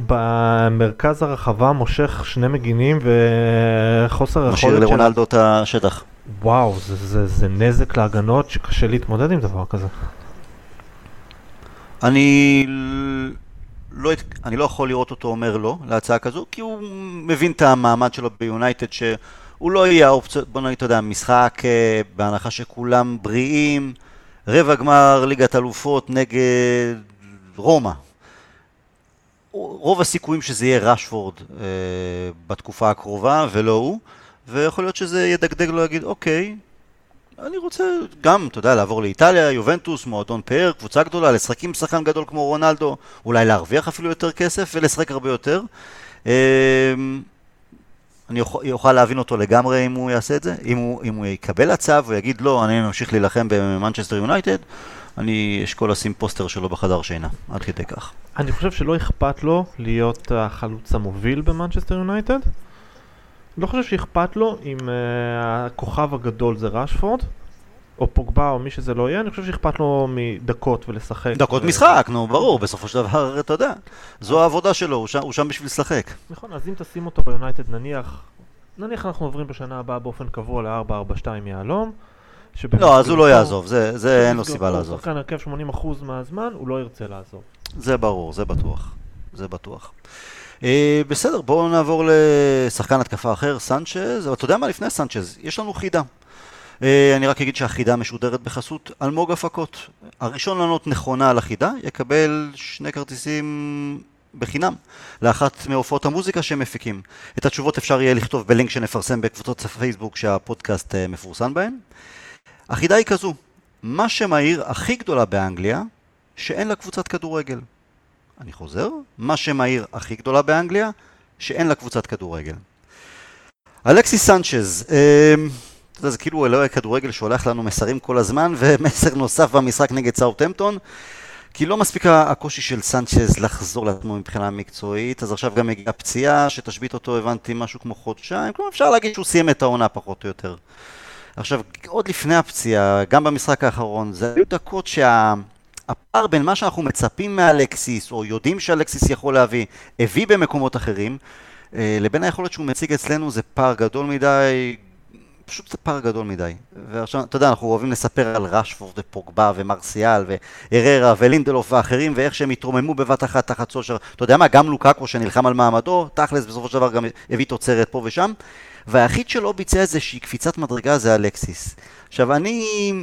במרכז הרחבה מושך שני מגינים וחוסר יכולת של... משאיר לרונלדו את השטח. וואו, זה, זה, זה נזק להגנות שקשה להתמודד עם דבר כזה. אני לא, אני לא יכול לראות אותו אומר לא להצעה כזו, כי הוא מבין את המעמד שלו ביונייטד, שהוא לא יהיה האופציות, בוא נגיד, אתה יודע, משחק אה, בהנחה שכולם בריאים, רבע גמר ליגת אלופות נגד רומא, רוב הסיכויים שזה יהיה רשפורד אה, בתקופה הקרובה ולא הוא, ויכול להיות שזה ידגדג לו להגיד, אוקיי, אני רוצה גם, אתה יודע, לעבור לאיטליה, יובנטוס, מועדון פאר, קבוצה גדולה, לשחק עם שחקן גדול כמו רונלדו, אולי להרוויח אפילו יותר כסף ולשחק הרבה יותר. אה, אני אוכל להבין אותו לגמרי אם הוא יעשה את זה. אם הוא, אם הוא יקבל הצעה ויגיד לא, אני ממשיך להילחם במנצ'סטר יונייטד, אני אשקול לשים פוסטר שלו בחדר שינה, עד כדי כך. אני חושב שלא אכפת לו להיות החלוץ המוביל במנצ'סטר יונייטד. לא חושב שאכפת לו אם אה, הכוכב הגדול זה רשפורד, או פוגבה או מי שזה לא יהיה, אני חושב שאכפת לו מדקות ולשחק. דקות ו... משחק, נו, ברור, בסופו של דבר, אתה יודע, זו העבודה שלו, הוא שם, הוא שם בשביל לשחק. נכון, אז אם תשים אותו ביונייטד נניח, נניח אנחנו עוברים בשנה הבאה באופן קבוע ל-4-4-2 יהלום. לא, אז הוא לא יעזוב, זה, זה אין לו סיבה לעזוב. שחקן הרכב 80% מהזמן, הוא לא ירצה לעזוב. זה ברור, זה בטוח. זה בטוח. אה, בסדר, בואו נעבור לשחקן התקפה אחר, סנצ'ז, אבל אתה יודע מה לפני סנצ'ז? יש לנו חידה. אה, אני רק אגיד שהחידה משודרת בחסות אלמוג הפקות. הראשון לענות נכונה על החידה יקבל שני כרטיסים בחינם לאחת מהופעות המוזיקה שהם מפיקים. את התשובות אפשר יהיה לכתוב בלינק שנפרסם בקבוצות הפייסבוק שהפודקאסט אה, מפורסם בהן. החידה היא כזו, מה שם העיר הכי גדולה באנגליה שאין לה קבוצת כדורגל? אני חוזר, מה שם העיר הכי גדולה באנגליה שאין לה קבוצת כדורגל. אלכסיס סנצ'ז, אה, אתה יודע, זה כאילו אלוהי כדורגל שולח לנו מסרים כל הזמן, ומסר נוסף במשחק נגד סאוטהמפטון. כי לא מספיק הקושי של סנצ'ז לחזור לעצמו מבחינה מקצועית, אז עכשיו גם הגיעה פציעה שתשבית אותו, הבנתי, משהו כמו חודשיים, כלומר אפשר להגיד שהוא סיים את העונה פחות או יותר. עכשיו, עוד לפני הפציעה, גם במשחק האחרון, זה היו דקות שהפער בין מה שאנחנו מצפים מאלקסיס, או יודעים שאלקסיס יכול להביא, הביא במקומות אחרים, אה, לבין היכולת שהוא מציג אצלנו זה פער גדול מדי, פשוט זה פער גדול מדי. ועכשיו, אתה יודע, אנחנו אוהבים לספר על רשפורד ופוגבה ומרסיאל והררה ולינדלוף ואחרים, ואיך שהם התרוממו בבת אחת תחת סושר. אתה יודע מה, גם לוקקו שנלחם על מעמדו, תכלס בסופו של דבר גם הביא תוצרת פה ושם. והיחיד שלא ביצע איזושהי קפיצת מדרגה זה אלקסיס. עכשיו, אני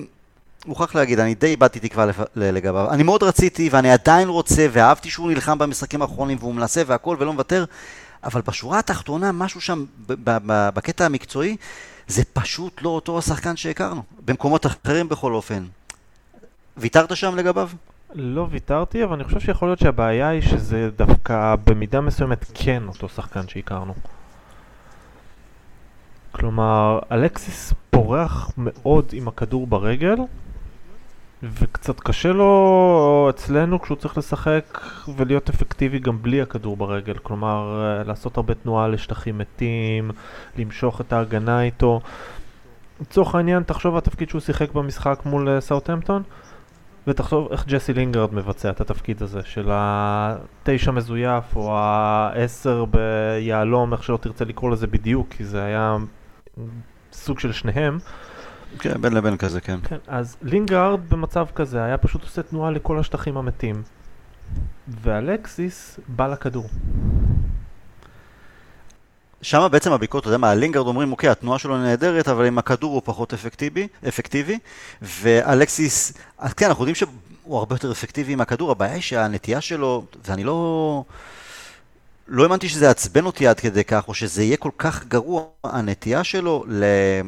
מוכרח להגיד, אני די איבדתי תקווה לגביו. אני מאוד רציתי, ואני עדיין רוצה, ואהבתי שהוא נלחם במשחקים האחרונים, והוא מנסה והכל, ולא מוותר, אבל בשורה התחתונה, משהו שם, בקטע המקצועי, זה פשוט לא אותו השחקן שהכרנו, במקומות אחרים בכל אופן. ויתרת שם לגביו? לא ויתרתי, אבל אני חושב שיכול להיות שהבעיה היא שזה דווקא במידה מסוימת כן אותו שחקן שהכרנו. כלומר, אלקסיס פורח מאוד עם הכדור ברגל, וקצת קשה לו אצלנו כשהוא צריך לשחק ולהיות אפקטיבי גם בלי הכדור ברגל. כלומר, לעשות הרבה תנועה לשטחים מתים, למשוך את ההגנה איתו. לצורך העניין, תחשוב התפקיד שהוא שיחק במשחק מול סאוטהמפטון, ותחשוב איך ג'סי לינגרד מבצע את התפקיד הזה, של התשע מזויף או העשר ביהלום, איך שלא תרצה לקרוא לזה בדיוק, כי זה היה סוג של שניהם. כן, בין לבין כזה, כן. כן, אז לינגארד במצב כזה היה פשוט עושה תנועה לכל השטחים המתים. ואלקסיס בא לכדור. שם בעצם הביקורת, אתה יודע מה, לינגרד אומרים, אוקיי, התנועה שלו נהדרת, אבל עם הכדור הוא פחות אפקטיבי, אפקטיבי, ואלקסיס, כן, אנחנו יודעים שהוא הרבה יותר אפקטיבי עם הכדור, הבעיה היא שהנטייה שלו, ואני לא... לא האמנתי שזה יעצבן אותי עד כדי כך, או שזה יהיה כל כך גרוע, הנטייה שלו.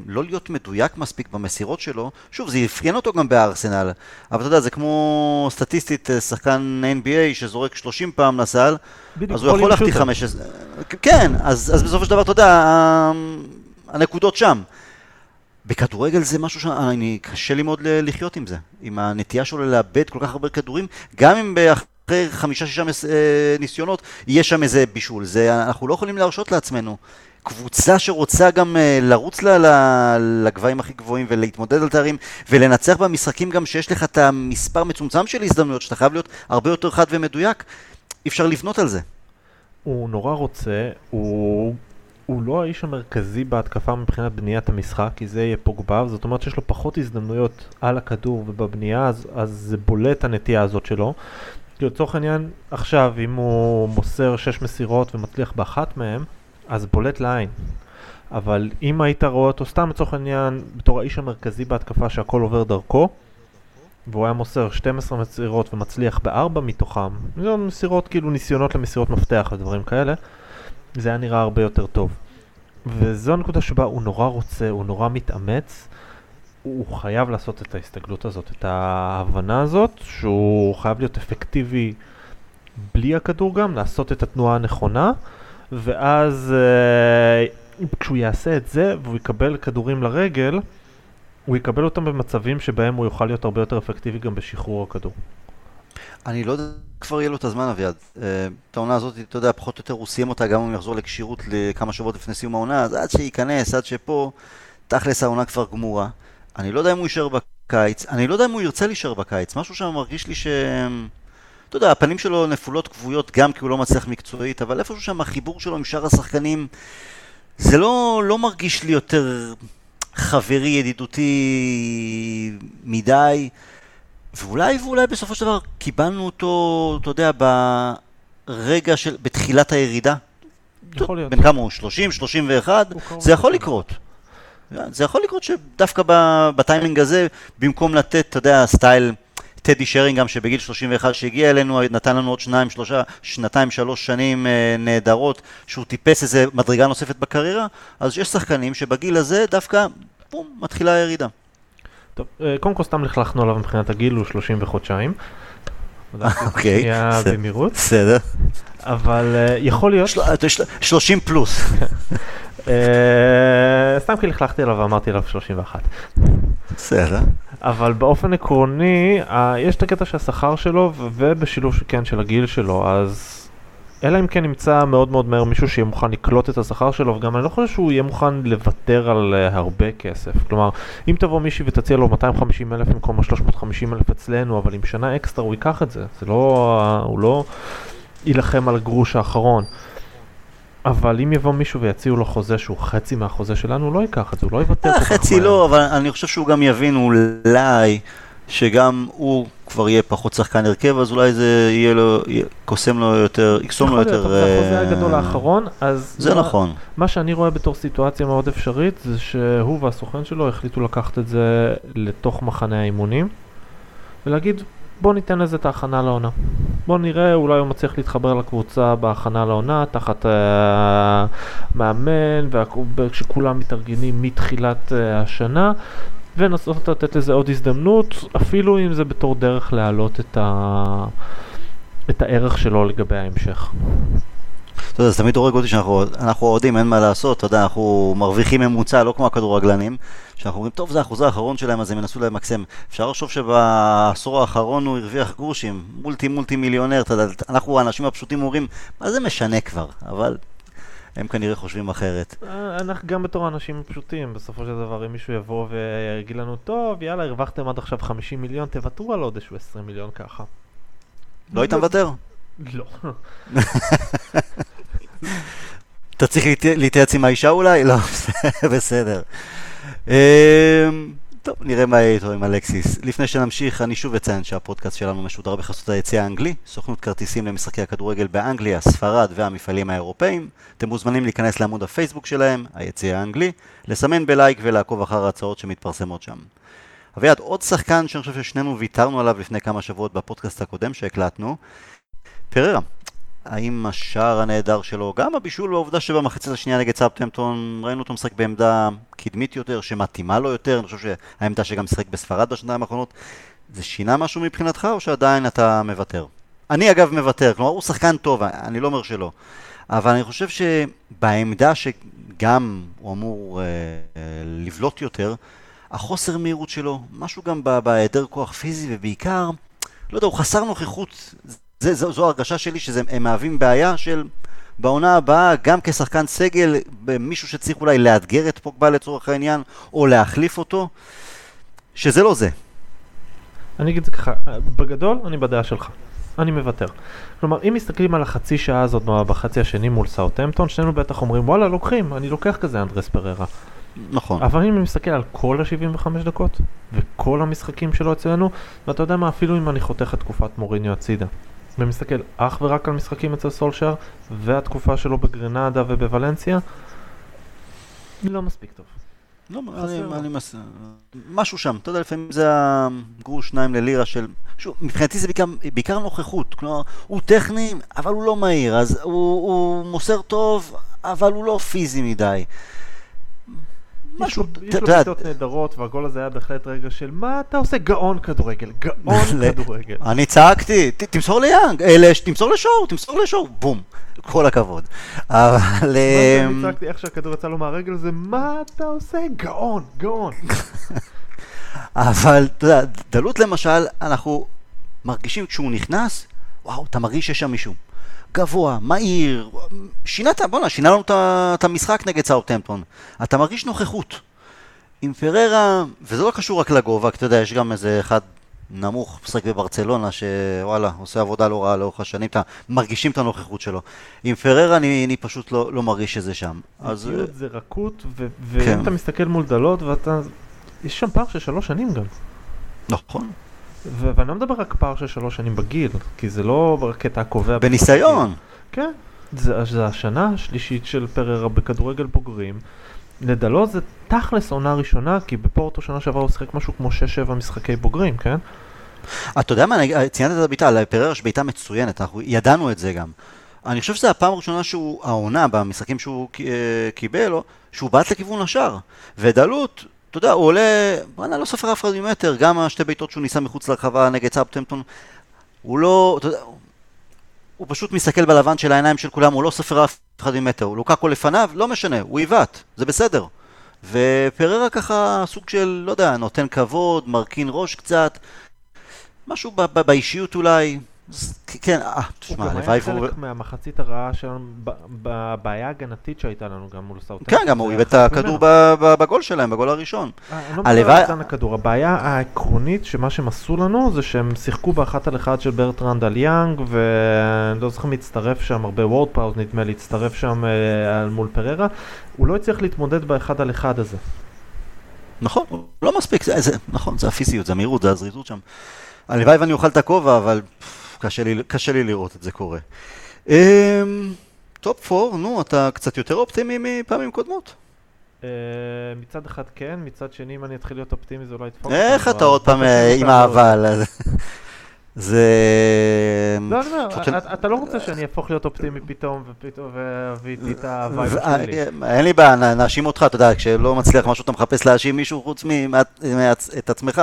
לא להיות מדויק מספיק במסירות שלו, שוב, זה אפיין אותו גם בארסנל, אבל אתה יודע, זה כמו סטטיסטית, אה, שחקן NBA שזורק 30 פעם לסל, אז הוא יכול להחטיא 15... כן, אז, אז בסופו של דבר, אתה יודע, הנקודות שם. בכדורגל זה משהו שאני, קשה לי מאוד לחיות עם זה, עם הנטייה שלו לאבד כל כך הרבה כדורים, גם אם אחרי חמישה-שישה אה, ניסיונות, יהיה שם איזה בישול. זה, אנחנו לא יכולים להרשות לעצמנו. קבוצה שרוצה גם uh, לרוץ ל, ל, לגבהים הכי גבוהים ולהתמודד על תארים ולנצח במשחקים גם שיש לך את המספר מצומצם של הזדמנויות, שאתה חייב להיות הרבה יותר חד ומדויק, אי אפשר לבנות על זה. הוא נורא רוצה, הוא, הוא לא האיש המרכזי בהתקפה מבחינת בניית המשחק, כי זה יהיה פוגבה, זאת אומרת שיש לו פחות הזדמנויות על הכדור ובבנייה, אז, אז זה בולט הנטייה הזאת שלו. כאילו לצורך העניין, עכשיו אם הוא מוסר 6 מסירות ומצליח באחת מהן, אז בולט לעין. אבל אם היית רואה אותו סתם לצורך העניין בתור האיש המרכזי בהתקפה שהכל עובר דרכו, והוא היה מוסר 12 מסירות ומצליח בארבע מתוכם, זה מסירות כאילו ניסיונות למסירות מפתח ודברים כאלה, זה היה נראה הרבה יותר טוב. וזו הנקודה שבה הוא נורא רוצה, הוא נורא מתאמץ, הוא חייב לעשות את ההסתגלות הזאת, את ההבנה הזאת, שהוא חייב להיות אפקטיבי בלי הכדור גם, לעשות את התנועה הנכונה, ואז אה, כשהוא יעשה את זה והוא יקבל כדורים לרגל, הוא יקבל אותם במצבים שבהם הוא יוכל להיות הרבה יותר אפקטיבי גם בשחרור הכדור. אני לא יודע, כבר יהיה לו את הזמן, אביעד. אה, את העונה הזאת, אתה יודע, פחות או יותר הוא סיים אותה, גם אם הוא יחזור לכשירות לכמה שבועות לפני סיום העונה, אז עד שייכנס, עד שפה, תכלס העונה כבר גמורה. אני לא יודע אם הוא יישאר בקיץ, אני לא יודע אם הוא ירצה להישאר בקיץ, משהו שם מרגיש לי ש... אתה יודע, הפנים שלו נפולות כבויות גם כי הוא לא מצליח מקצועית, אבל איפשהו שם החיבור שלו עם שאר השחקנים, זה לא, לא מרגיש לי יותר חברי, ידידותי מדי. ואולי, ואולי בסופו של דבר קיבלנו אותו, אתה יודע, ברגע של, בתחילת הירידה. יכול להיות. בן כמה הוא? 30, 31? זה יכול לקרות. זה יכול לקרות שדווקא בטיימינג הזה, במקום לתת, אתה יודע, סטייל טדי שרינגהם שבגיל 31 שהגיע אלינו, נתן לנו עוד שניים, שלושה, שנתיים, שלוש שנים אה, נהדרות, שהוא טיפס איזה מדרגה נוספת בקריירה, אז יש שחקנים שבגיל הזה דווקא, בום, מתחילה הירידה. טוב, אה, קודם כל סתם לכלכנו עליו מבחינת הגיל, הוא 30 וחודשיים. אוקיי. בסדר. אבל אה, יכול להיות... 30 פלוס. אה, סתם כי לכלכתי עליו ואמרתי עליו 31. בסדר. אבל באופן עקרוני, יש את הקטע של השכר שלו, ובשילוב כן של הגיל שלו, אז... אלא אם כן נמצא מאוד מאוד מהר מישהו שיהיה מוכן לקלוט את השכר שלו, וגם אני לא חושב שהוא יהיה מוכן לוותר על uh, הרבה כסף. כלומר, אם תבוא מישהי ותציע לו 250 אלף במקום ה-350 אלף אצלנו, אבל עם שנה אקסטרה הוא ייקח את זה. זה לא... הוא לא יילחם על הגרוש האחרון. אבל אם יבוא מישהו ויציעו לו חוזה שהוא חצי מהחוזה שלנו, הוא לא ייקח את זה, הוא לא יוותר כל כך מהר. חצי לא, אבל אני חושב שהוא גם יבין אולי שגם הוא כבר יהיה פחות שחקן הרכב, אז אולי זה יהיה לו, קוסם לו יותר, יקסום לו יותר... יכול להיות, זה החוזה הגדול האחרון, אז... זה נכון. מה שאני רואה בתור סיטואציה מאוד אפשרית, זה שהוא והסוכן שלו החליטו לקחת את זה לתוך מחנה האימונים, ולהגיד, בוא ניתן לזה את ההכנה לעונה. בוא נראה, אולי הוא מצליח להתחבר לקבוצה בהכנה לעונה, תחת uh, מאמן, וכשכולם מתארגנים מתחילת uh, השנה, ולנסות לתת לזה עוד הזדמנות, אפילו אם זה בתור דרך להעלות את, ה... את הערך שלו לגבי ההמשך. אתה יודע, זה תמיד הורג אותי שאנחנו אוהדים, אין מה לעשות, אתה יודע, אנחנו מרוויחים ממוצע, לא כמו הכדורגלנים, שאנחנו אומרים, טוב, זה האחוז האחרון שלהם, אז הם ינסו למקסם. אפשר לחשוב שבעשור האחרון הוא הרוויח גרושים, מולטי מולטי מיליונר, אתה יודע, אנחנו האנשים הפשוטים אומרים, מה זה משנה כבר, אבל הם כנראה חושבים אחרת. אה, אנחנו גם בתור אנשים פשוטים, בסופו של דבר, אם מישהו יבוא ויגיד לנו, טוב, יאללה, הרווחתם עד עכשיו 50 מיליון, תוותרו על עוד איזשהו 20 מיליון ככה. לא היית מוותר? לא. אתה צריך להתייעץ עם האישה אולי? לא, בסדר. אמ, טוב, נראה מה יהיה איתו עם אלקסיס. לפני שנמשיך, אני שוב אציין שהפודקאסט שלנו משודר בחסות היציא האנגלי, סוכנות כרטיסים למשחקי הכדורגל באנגליה, ספרד והמפעלים האירופאים. אתם מוזמנים להיכנס לעמוד הפייסבוק שלהם, היציא האנגלי, לסמן בלייק ולעקוב אחר ההצעות שמתפרסמות שם. אביעד, עוד שחקן שאני חושב ששנינו ויתרנו עליו לפני כמה שבועות בפודקאסט הקודם שהקלטנו, פררה. האם השער הנהדר שלו, גם הבישול והעובדה שבמחצית השנייה נגד סאבטמפטון ראינו אותו משחק בעמדה קדמית יותר, שמתאימה לו יותר, אני חושב שהעמדה שגם משחק בספרד בשנתיים האחרונות, זה שינה משהו מבחינתך או שעדיין אתה מוותר? אני אגב מוותר, כלומר הוא שחקן טוב, אני לא אומר שלא, אבל אני חושב שבעמדה שגם הוא אמור אה, אה, לבלוט יותר, החוסר מהירות שלו, משהו גם בהיעדר כוח פיזי ובעיקר, לא יודע, הוא חסר נוכחות, זה, זו, זו הרגשה שלי שהם מהווים בעיה של בעונה הבאה, גם כשחקן סגל, מישהו שצריך אולי לאתגר את פוגבה לצורך העניין, או להחליף אותו, שזה לא זה. אני אגיד את זה ככה, בגדול אני בדעה שלך. אני מוותר. כלומר, אם מסתכלים על החצי שעה הזאת בחצי השני מול סאוטהמפטון, שנינו בטח אומרים, וואלה, לוקחים, אני לוקח כזה אנדרס פררה. נכון. אבל אם אני מסתכל על כל ה-75 דקות, וכל המשחקים שלו אצלנו, ואתה יודע מה, אפילו אם אני חותך את תקופת מוריניו הצידה, ומסתכל אך ורק על משחקים אצל סולשר והתקופה שלו בגרנדה ובוולנסיה, לא מספיק טוב. לא, אני, אני מס... משהו שם, אתה יודע, לפעמים זה הגרוש שניים ללירה של... שוב, מבחינתי זה בעיקר, בעיקר נוכחות, כלומר, הוא טכני, אבל הוא לא מהיר, אז הוא, הוא מוסר טוב, אבל הוא לא פיזי מדי. משהו, יש לו בעיטות נהדרות, והגול הזה היה בהחלט רגע של מה אתה עושה? גאון כדורגל, גאון כדורגל. אני צעקתי, תמסור ליאנג, תמסור לשור, תמסור לשור, בום, כל הכבוד. אבל... אני אמ, צעקתי איך שהכדור יצא לו מהרגל זה מה אתה עושה? גאון, גאון. אבל אתה יודע, דלות למשל, אנחנו מרגישים כשהוא נכנס, וואו, אתה מרגיש שיש שם מישהו. גבוה, מהיר, שינה את, בואנה, שינה לנו את המשחק נגד סאוטהמפטון. אתה מרגיש נוכחות. עם פררה, וזה לא קשור רק לגובה, כי אתה יודע, יש גם איזה אחד נמוך, משחק בברצלונה, שוואלה, עושה עבודה לא רעה לאורך השנים, אתה מרגישים את הנוכחות שלו. עם פררה אני, אני פשוט לא, לא מרגיש שזה שם. אז... זה רכות, ואם כן. אתה מסתכל מול דלות, ואתה... יש שם פער של שלוש שנים גם. נכון. ואני לא מדבר רק פער של שלוש שנים בגיל, כי זה לא בקטע הקובע. בניסיון. כן, זה, זה השנה השלישית של פררה בכדורגל בוגרים. לדלו זה תכלס עונה ראשונה, כי בפורטו שנה שעברה הוא שיחק משהו כמו 6-7 משחקי בוגרים, כן? אתה יודע מה, ציינת את הבעיטה, על פררה יש בעיטה מצוינת, אנחנו ידענו את זה גם. אני חושב שזו הפעם הראשונה שהוא, העונה, במשחקים שהוא אה, קיבל, שהוא בעט לכיוון השאר. ודלות, אתה יודע, הוא עולה, וואלה, לא סופר אף אחד ממטר, גם השתי בעיטות שהוא ניסה מחוץ לרחבה נגד סאבטמפטון, הוא לא, אתה יודע, הוא פשוט מסתכל בלבן של העיניים של כולם, הוא לא סופר אף אחד ממטר, לוקקו לפניו, לא משנה, הוא עיוות, זה בסדר. ופררה ככה סוג של, לא יודע, נותן כבוד, מרכין ראש קצת, משהו באישיות אולי, כן, אה, תשמע, הלוואי והוא... הוא גם היה חלק מהמחצית הרעה שלנו, בבעיה ההגנתית שהייתה לנו גם מול סאוטהמפטון. כן, גם הוא איבד את הכדור בגול שלהם, בגול הראשון. אה, אני לא מדבר על הכדור, הבעיה העקרונית שמה שהם עשו לנו זה שהם שיחקו באחד על אחד של ברטרנד על יאנג, ואני לא זוכר מי הצטרף שם, הרבה וורד פראוס נדמה לי, הצטרף שם אה, מול הררה, הוא לא הצליח להתמודד באחד על אחד הזה. נכון, לא מספיק, נכון, זה הפיזיות, זה המהירות, זה הזריזות שם. הלוואי ואני אוכל את הכובע, אבל קשה לי, קשה לי לראות את זה קורה. top אממ, 4, נו, אתה קצת יותר אופטימי מפעמים קודמות. אה, מצד אחד כן, מצד שני אם אני אתחיל להיות אופטימי זה אולי ידפוק. איך אתה עוד פעם אה, עם האבל? זה... לא, אני אומר, אתה לא רוצה שאני אהפוך להיות אופטימי פתאום, ופתאום, ואביא את ה vibe שלי. אין לי בעיה, נאשים אותך, אתה יודע, כשלא מצליח משהו אתה מחפש להאשים מישהו חוץ מאת עצמך,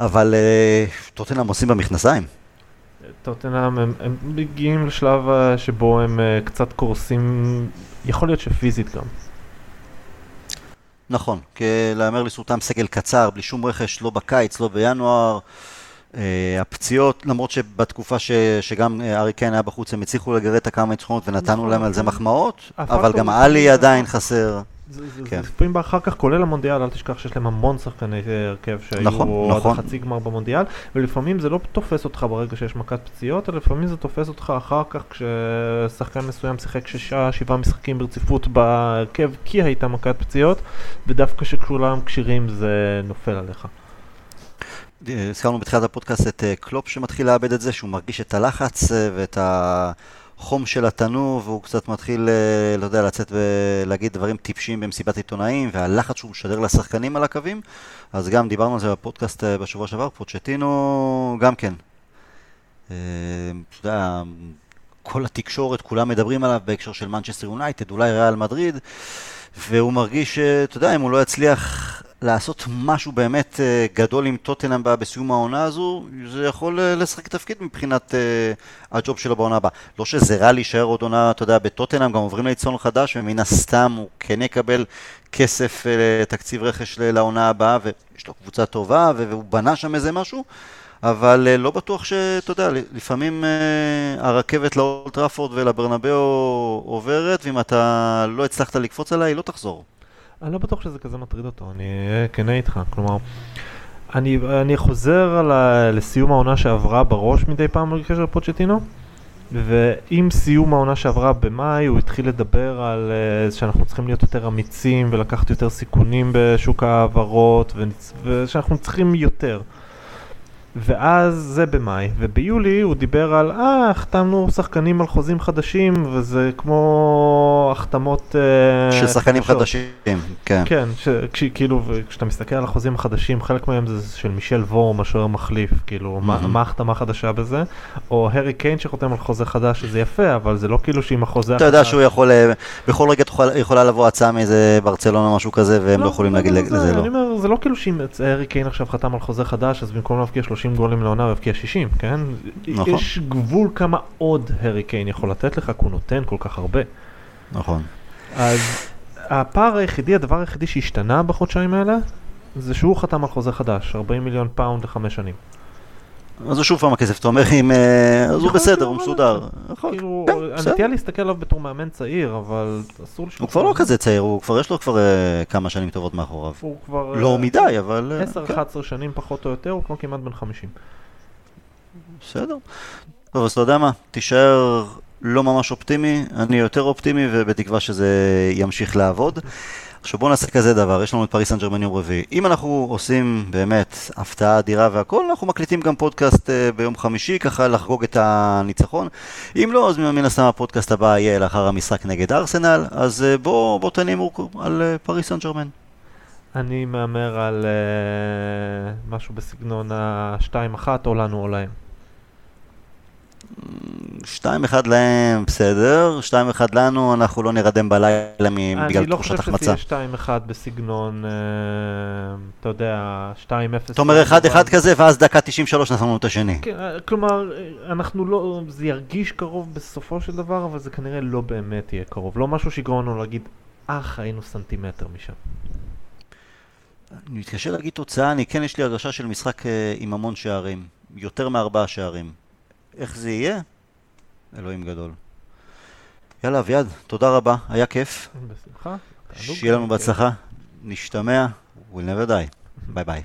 אבל אה, טוטנאם עושים במכנסיים. טוטנאם הם, הם מגיעים לשלב אה, שבו הם uh, קצת קורסים, יכול להיות שפיזית גם. נכון, כי להמר לזכותם סגל קצר, בלי שום רכש, לא בקיץ, לא בינואר. Uh, הפציעות, למרות שבתקופה ש, שגם ארי קיין היה בחוץ, הם הצליחו לגרד את הכמה ניצחונות ונתנו נכון, להם על זה מחמאות, אבל גם עלי עדיין חסר. כן. לפעמים באחר כך, כולל המונדיאל, אל תשכח שיש להם המון שחקני הרכב שהיו נכון, עד נכון. חצי גמר במונדיאל, ולפעמים זה לא תופס אותך ברגע שיש מכת פציעות, אלא לפעמים זה תופס אותך אחר כך כששחקן מסוים שיחק שישה, שבעה משחקים ברציפות בהרכב כי הייתה מכת פציעות, ודווקא כשכולם כשירים זה נופל עליך. הזכרנו בתחילת הפודקאסט את אה, קלופ שמתחיל לאבד את זה, שהוא מרגיש את הלחץ אה, ואת ה... החום של התנור, והוא קצת מתחיל, אה, לא יודע, לצאת ולהגיד דברים טיפשיים במסיבת עיתונאים, והלחץ שהוא משדר לשחקנים על הקווים, אז גם דיברנו על זה בפודקאסט אה, בשבוע שעבר, פוצ'טינו גם כן. אה, אתה יודע, כל התקשורת, כולם מדברים עליו בהקשר של מנצ'סטר יונייטד, אולי ריאל מדריד, והוא מרגיש, אתה יודע, אם הוא לא יצליח לעשות משהו באמת אה, גדול עם טוטנאם בסיום העונה הזו, זה יכול אה, לשחק תפקיד מבחינת uh, הג'וב שלו בעונה הבאה. לא שזה רע להישאר עוד עונה, אתה יודע, בטוטנאם, גם עוברים ליצון חדש, ומן הסתם הוא כן יקבל כסף, uh, תקציב רכש לעונה הבאה, ויש לו קבוצה טובה, והוא בנה שם איזה משהו, אבל לא בטוח שאתה יודע, לפעמים הרכבת לאולטראפורד ולברנבאו עוברת, ואם אתה לא הצלחת לקפוץ עליה, היא לא תחזור. אני לא בטוח שזה כזה מטריד אותו, אני כנה איתך, כלומר, אני, אני חוזר על ה, לסיום העונה שעברה בראש מדי פעם בקשר לפוצ'טינו, ועם סיום העונה שעברה במאי הוא התחיל לדבר על uh, שאנחנו צריכים להיות יותר אמיצים ולקחת יותר סיכונים בשוק ההעברות ושאנחנו צריכים יותר. ואז זה במאי, וביולי הוא דיבר על אה, החתמנו שחקנים על חוזים חדשים, וזה כמו החתמות... אה, של שחקנים חדשות. חדשים, כן. כן, ש, כש, כאילו, כשאתה מסתכל על החוזים החדשים, חלק מהם זה של מישל וורם, השוער מחליף, כאילו, mm-hmm. מה, מה החתמה חדשה בזה? או הארי קיין שחותם על חוזה חדש, שזה יפה, אבל זה לא כאילו שעם החוזה אתה יודע שהוא יכול, אה, בכל רגע יכולה לבוא הצעה מאיזה ברצלונה או משהו כזה, והם לא, לא יכולים לא, להגיד לזה לא. אני אומר, זה לא כאילו שאם הארי קיין עכשיו חתם על חוזה חדש, אז במקום להבקיע 30 גולים לעונה הוא יבקיע 60, כן? נכון. יש גבול כמה עוד הארי קיין יכול לתת לך, כי הוא נותן כל כך הרבה. נכון. אז הפער היחידי, הדבר היחידי שהשתנה בחודשיים האלה, זה שהוא חתם על חוזה חדש, 40 מיליון פאונד לחמש שנים. אז הוא שוב פעם הכסף, אתה אומר, אם... אה, אז הוא בסדר, הוא שהוא מסודר. כאילו, כן. הנטייה להסתכל עליו בתור מאמן צעיר, אבל אסור לשכוח. הוא כבר לא כזה צעיר, הוא כבר יש לו כבר אה, כמה שנים טובות מאחוריו. הוא כבר... לא אה, מדי, אבל... אה, כן, 10-11 שנים פחות או יותר, הוא כבר כמעט בן 50. בסדר. טוב, אז אתה יודע מה? תישאר לא ממש אופטימי, אני יותר אופטימי ובתקווה שזה ימשיך לעבוד. עכשיו בואו נעשה כזה דבר, יש לנו את פריס סן ג'רמן יום רביעי. אם אנחנו עושים באמת הפתעה אדירה והכל, אנחנו מקליטים גם פודקאסט אה, ביום חמישי, ככה לחגוג את הניצחון. אם לא, אז מן הסתם הפודקאסט הבא יהיה לאחר המשחק נגד ארסנל, אז אה, בואו בוא תנימו על אה, פריס סן ג'רמן. אני מהמר על משהו בסגנון ה-2-1 או לנו או להם. 2-1 להם, בסדר, 2-1 לנו, אנחנו לא נרדם בלילה בגלל אני לא תחושת חושב החמצה. שזה יהיה 2-1 בסגנון, אה, אתה יודע, 2-0. אתה אומר 1-1 כזה, ואז דקה 93 נתנו את השני. כן, אה, כלומר, אה, אנחנו לא, זה ירגיש קרוב בסופו של דבר, אבל זה כנראה לא באמת יהיה קרוב. לא משהו שיגרום לנו להגיד, אך, היינו סנטימטר משם. אני מתקשה להגיד תוצאה, אני כן יש לי הרגשה של משחק עם המון שערים. יותר מארבעה שערים. איך זה יהיה? אלוהים גדול. יאללה, אביעד, תודה רבה, היה כיף. בשמחה. שיהיה לנו בהצלחה. נשתמע, we'll never die. ביי ביי.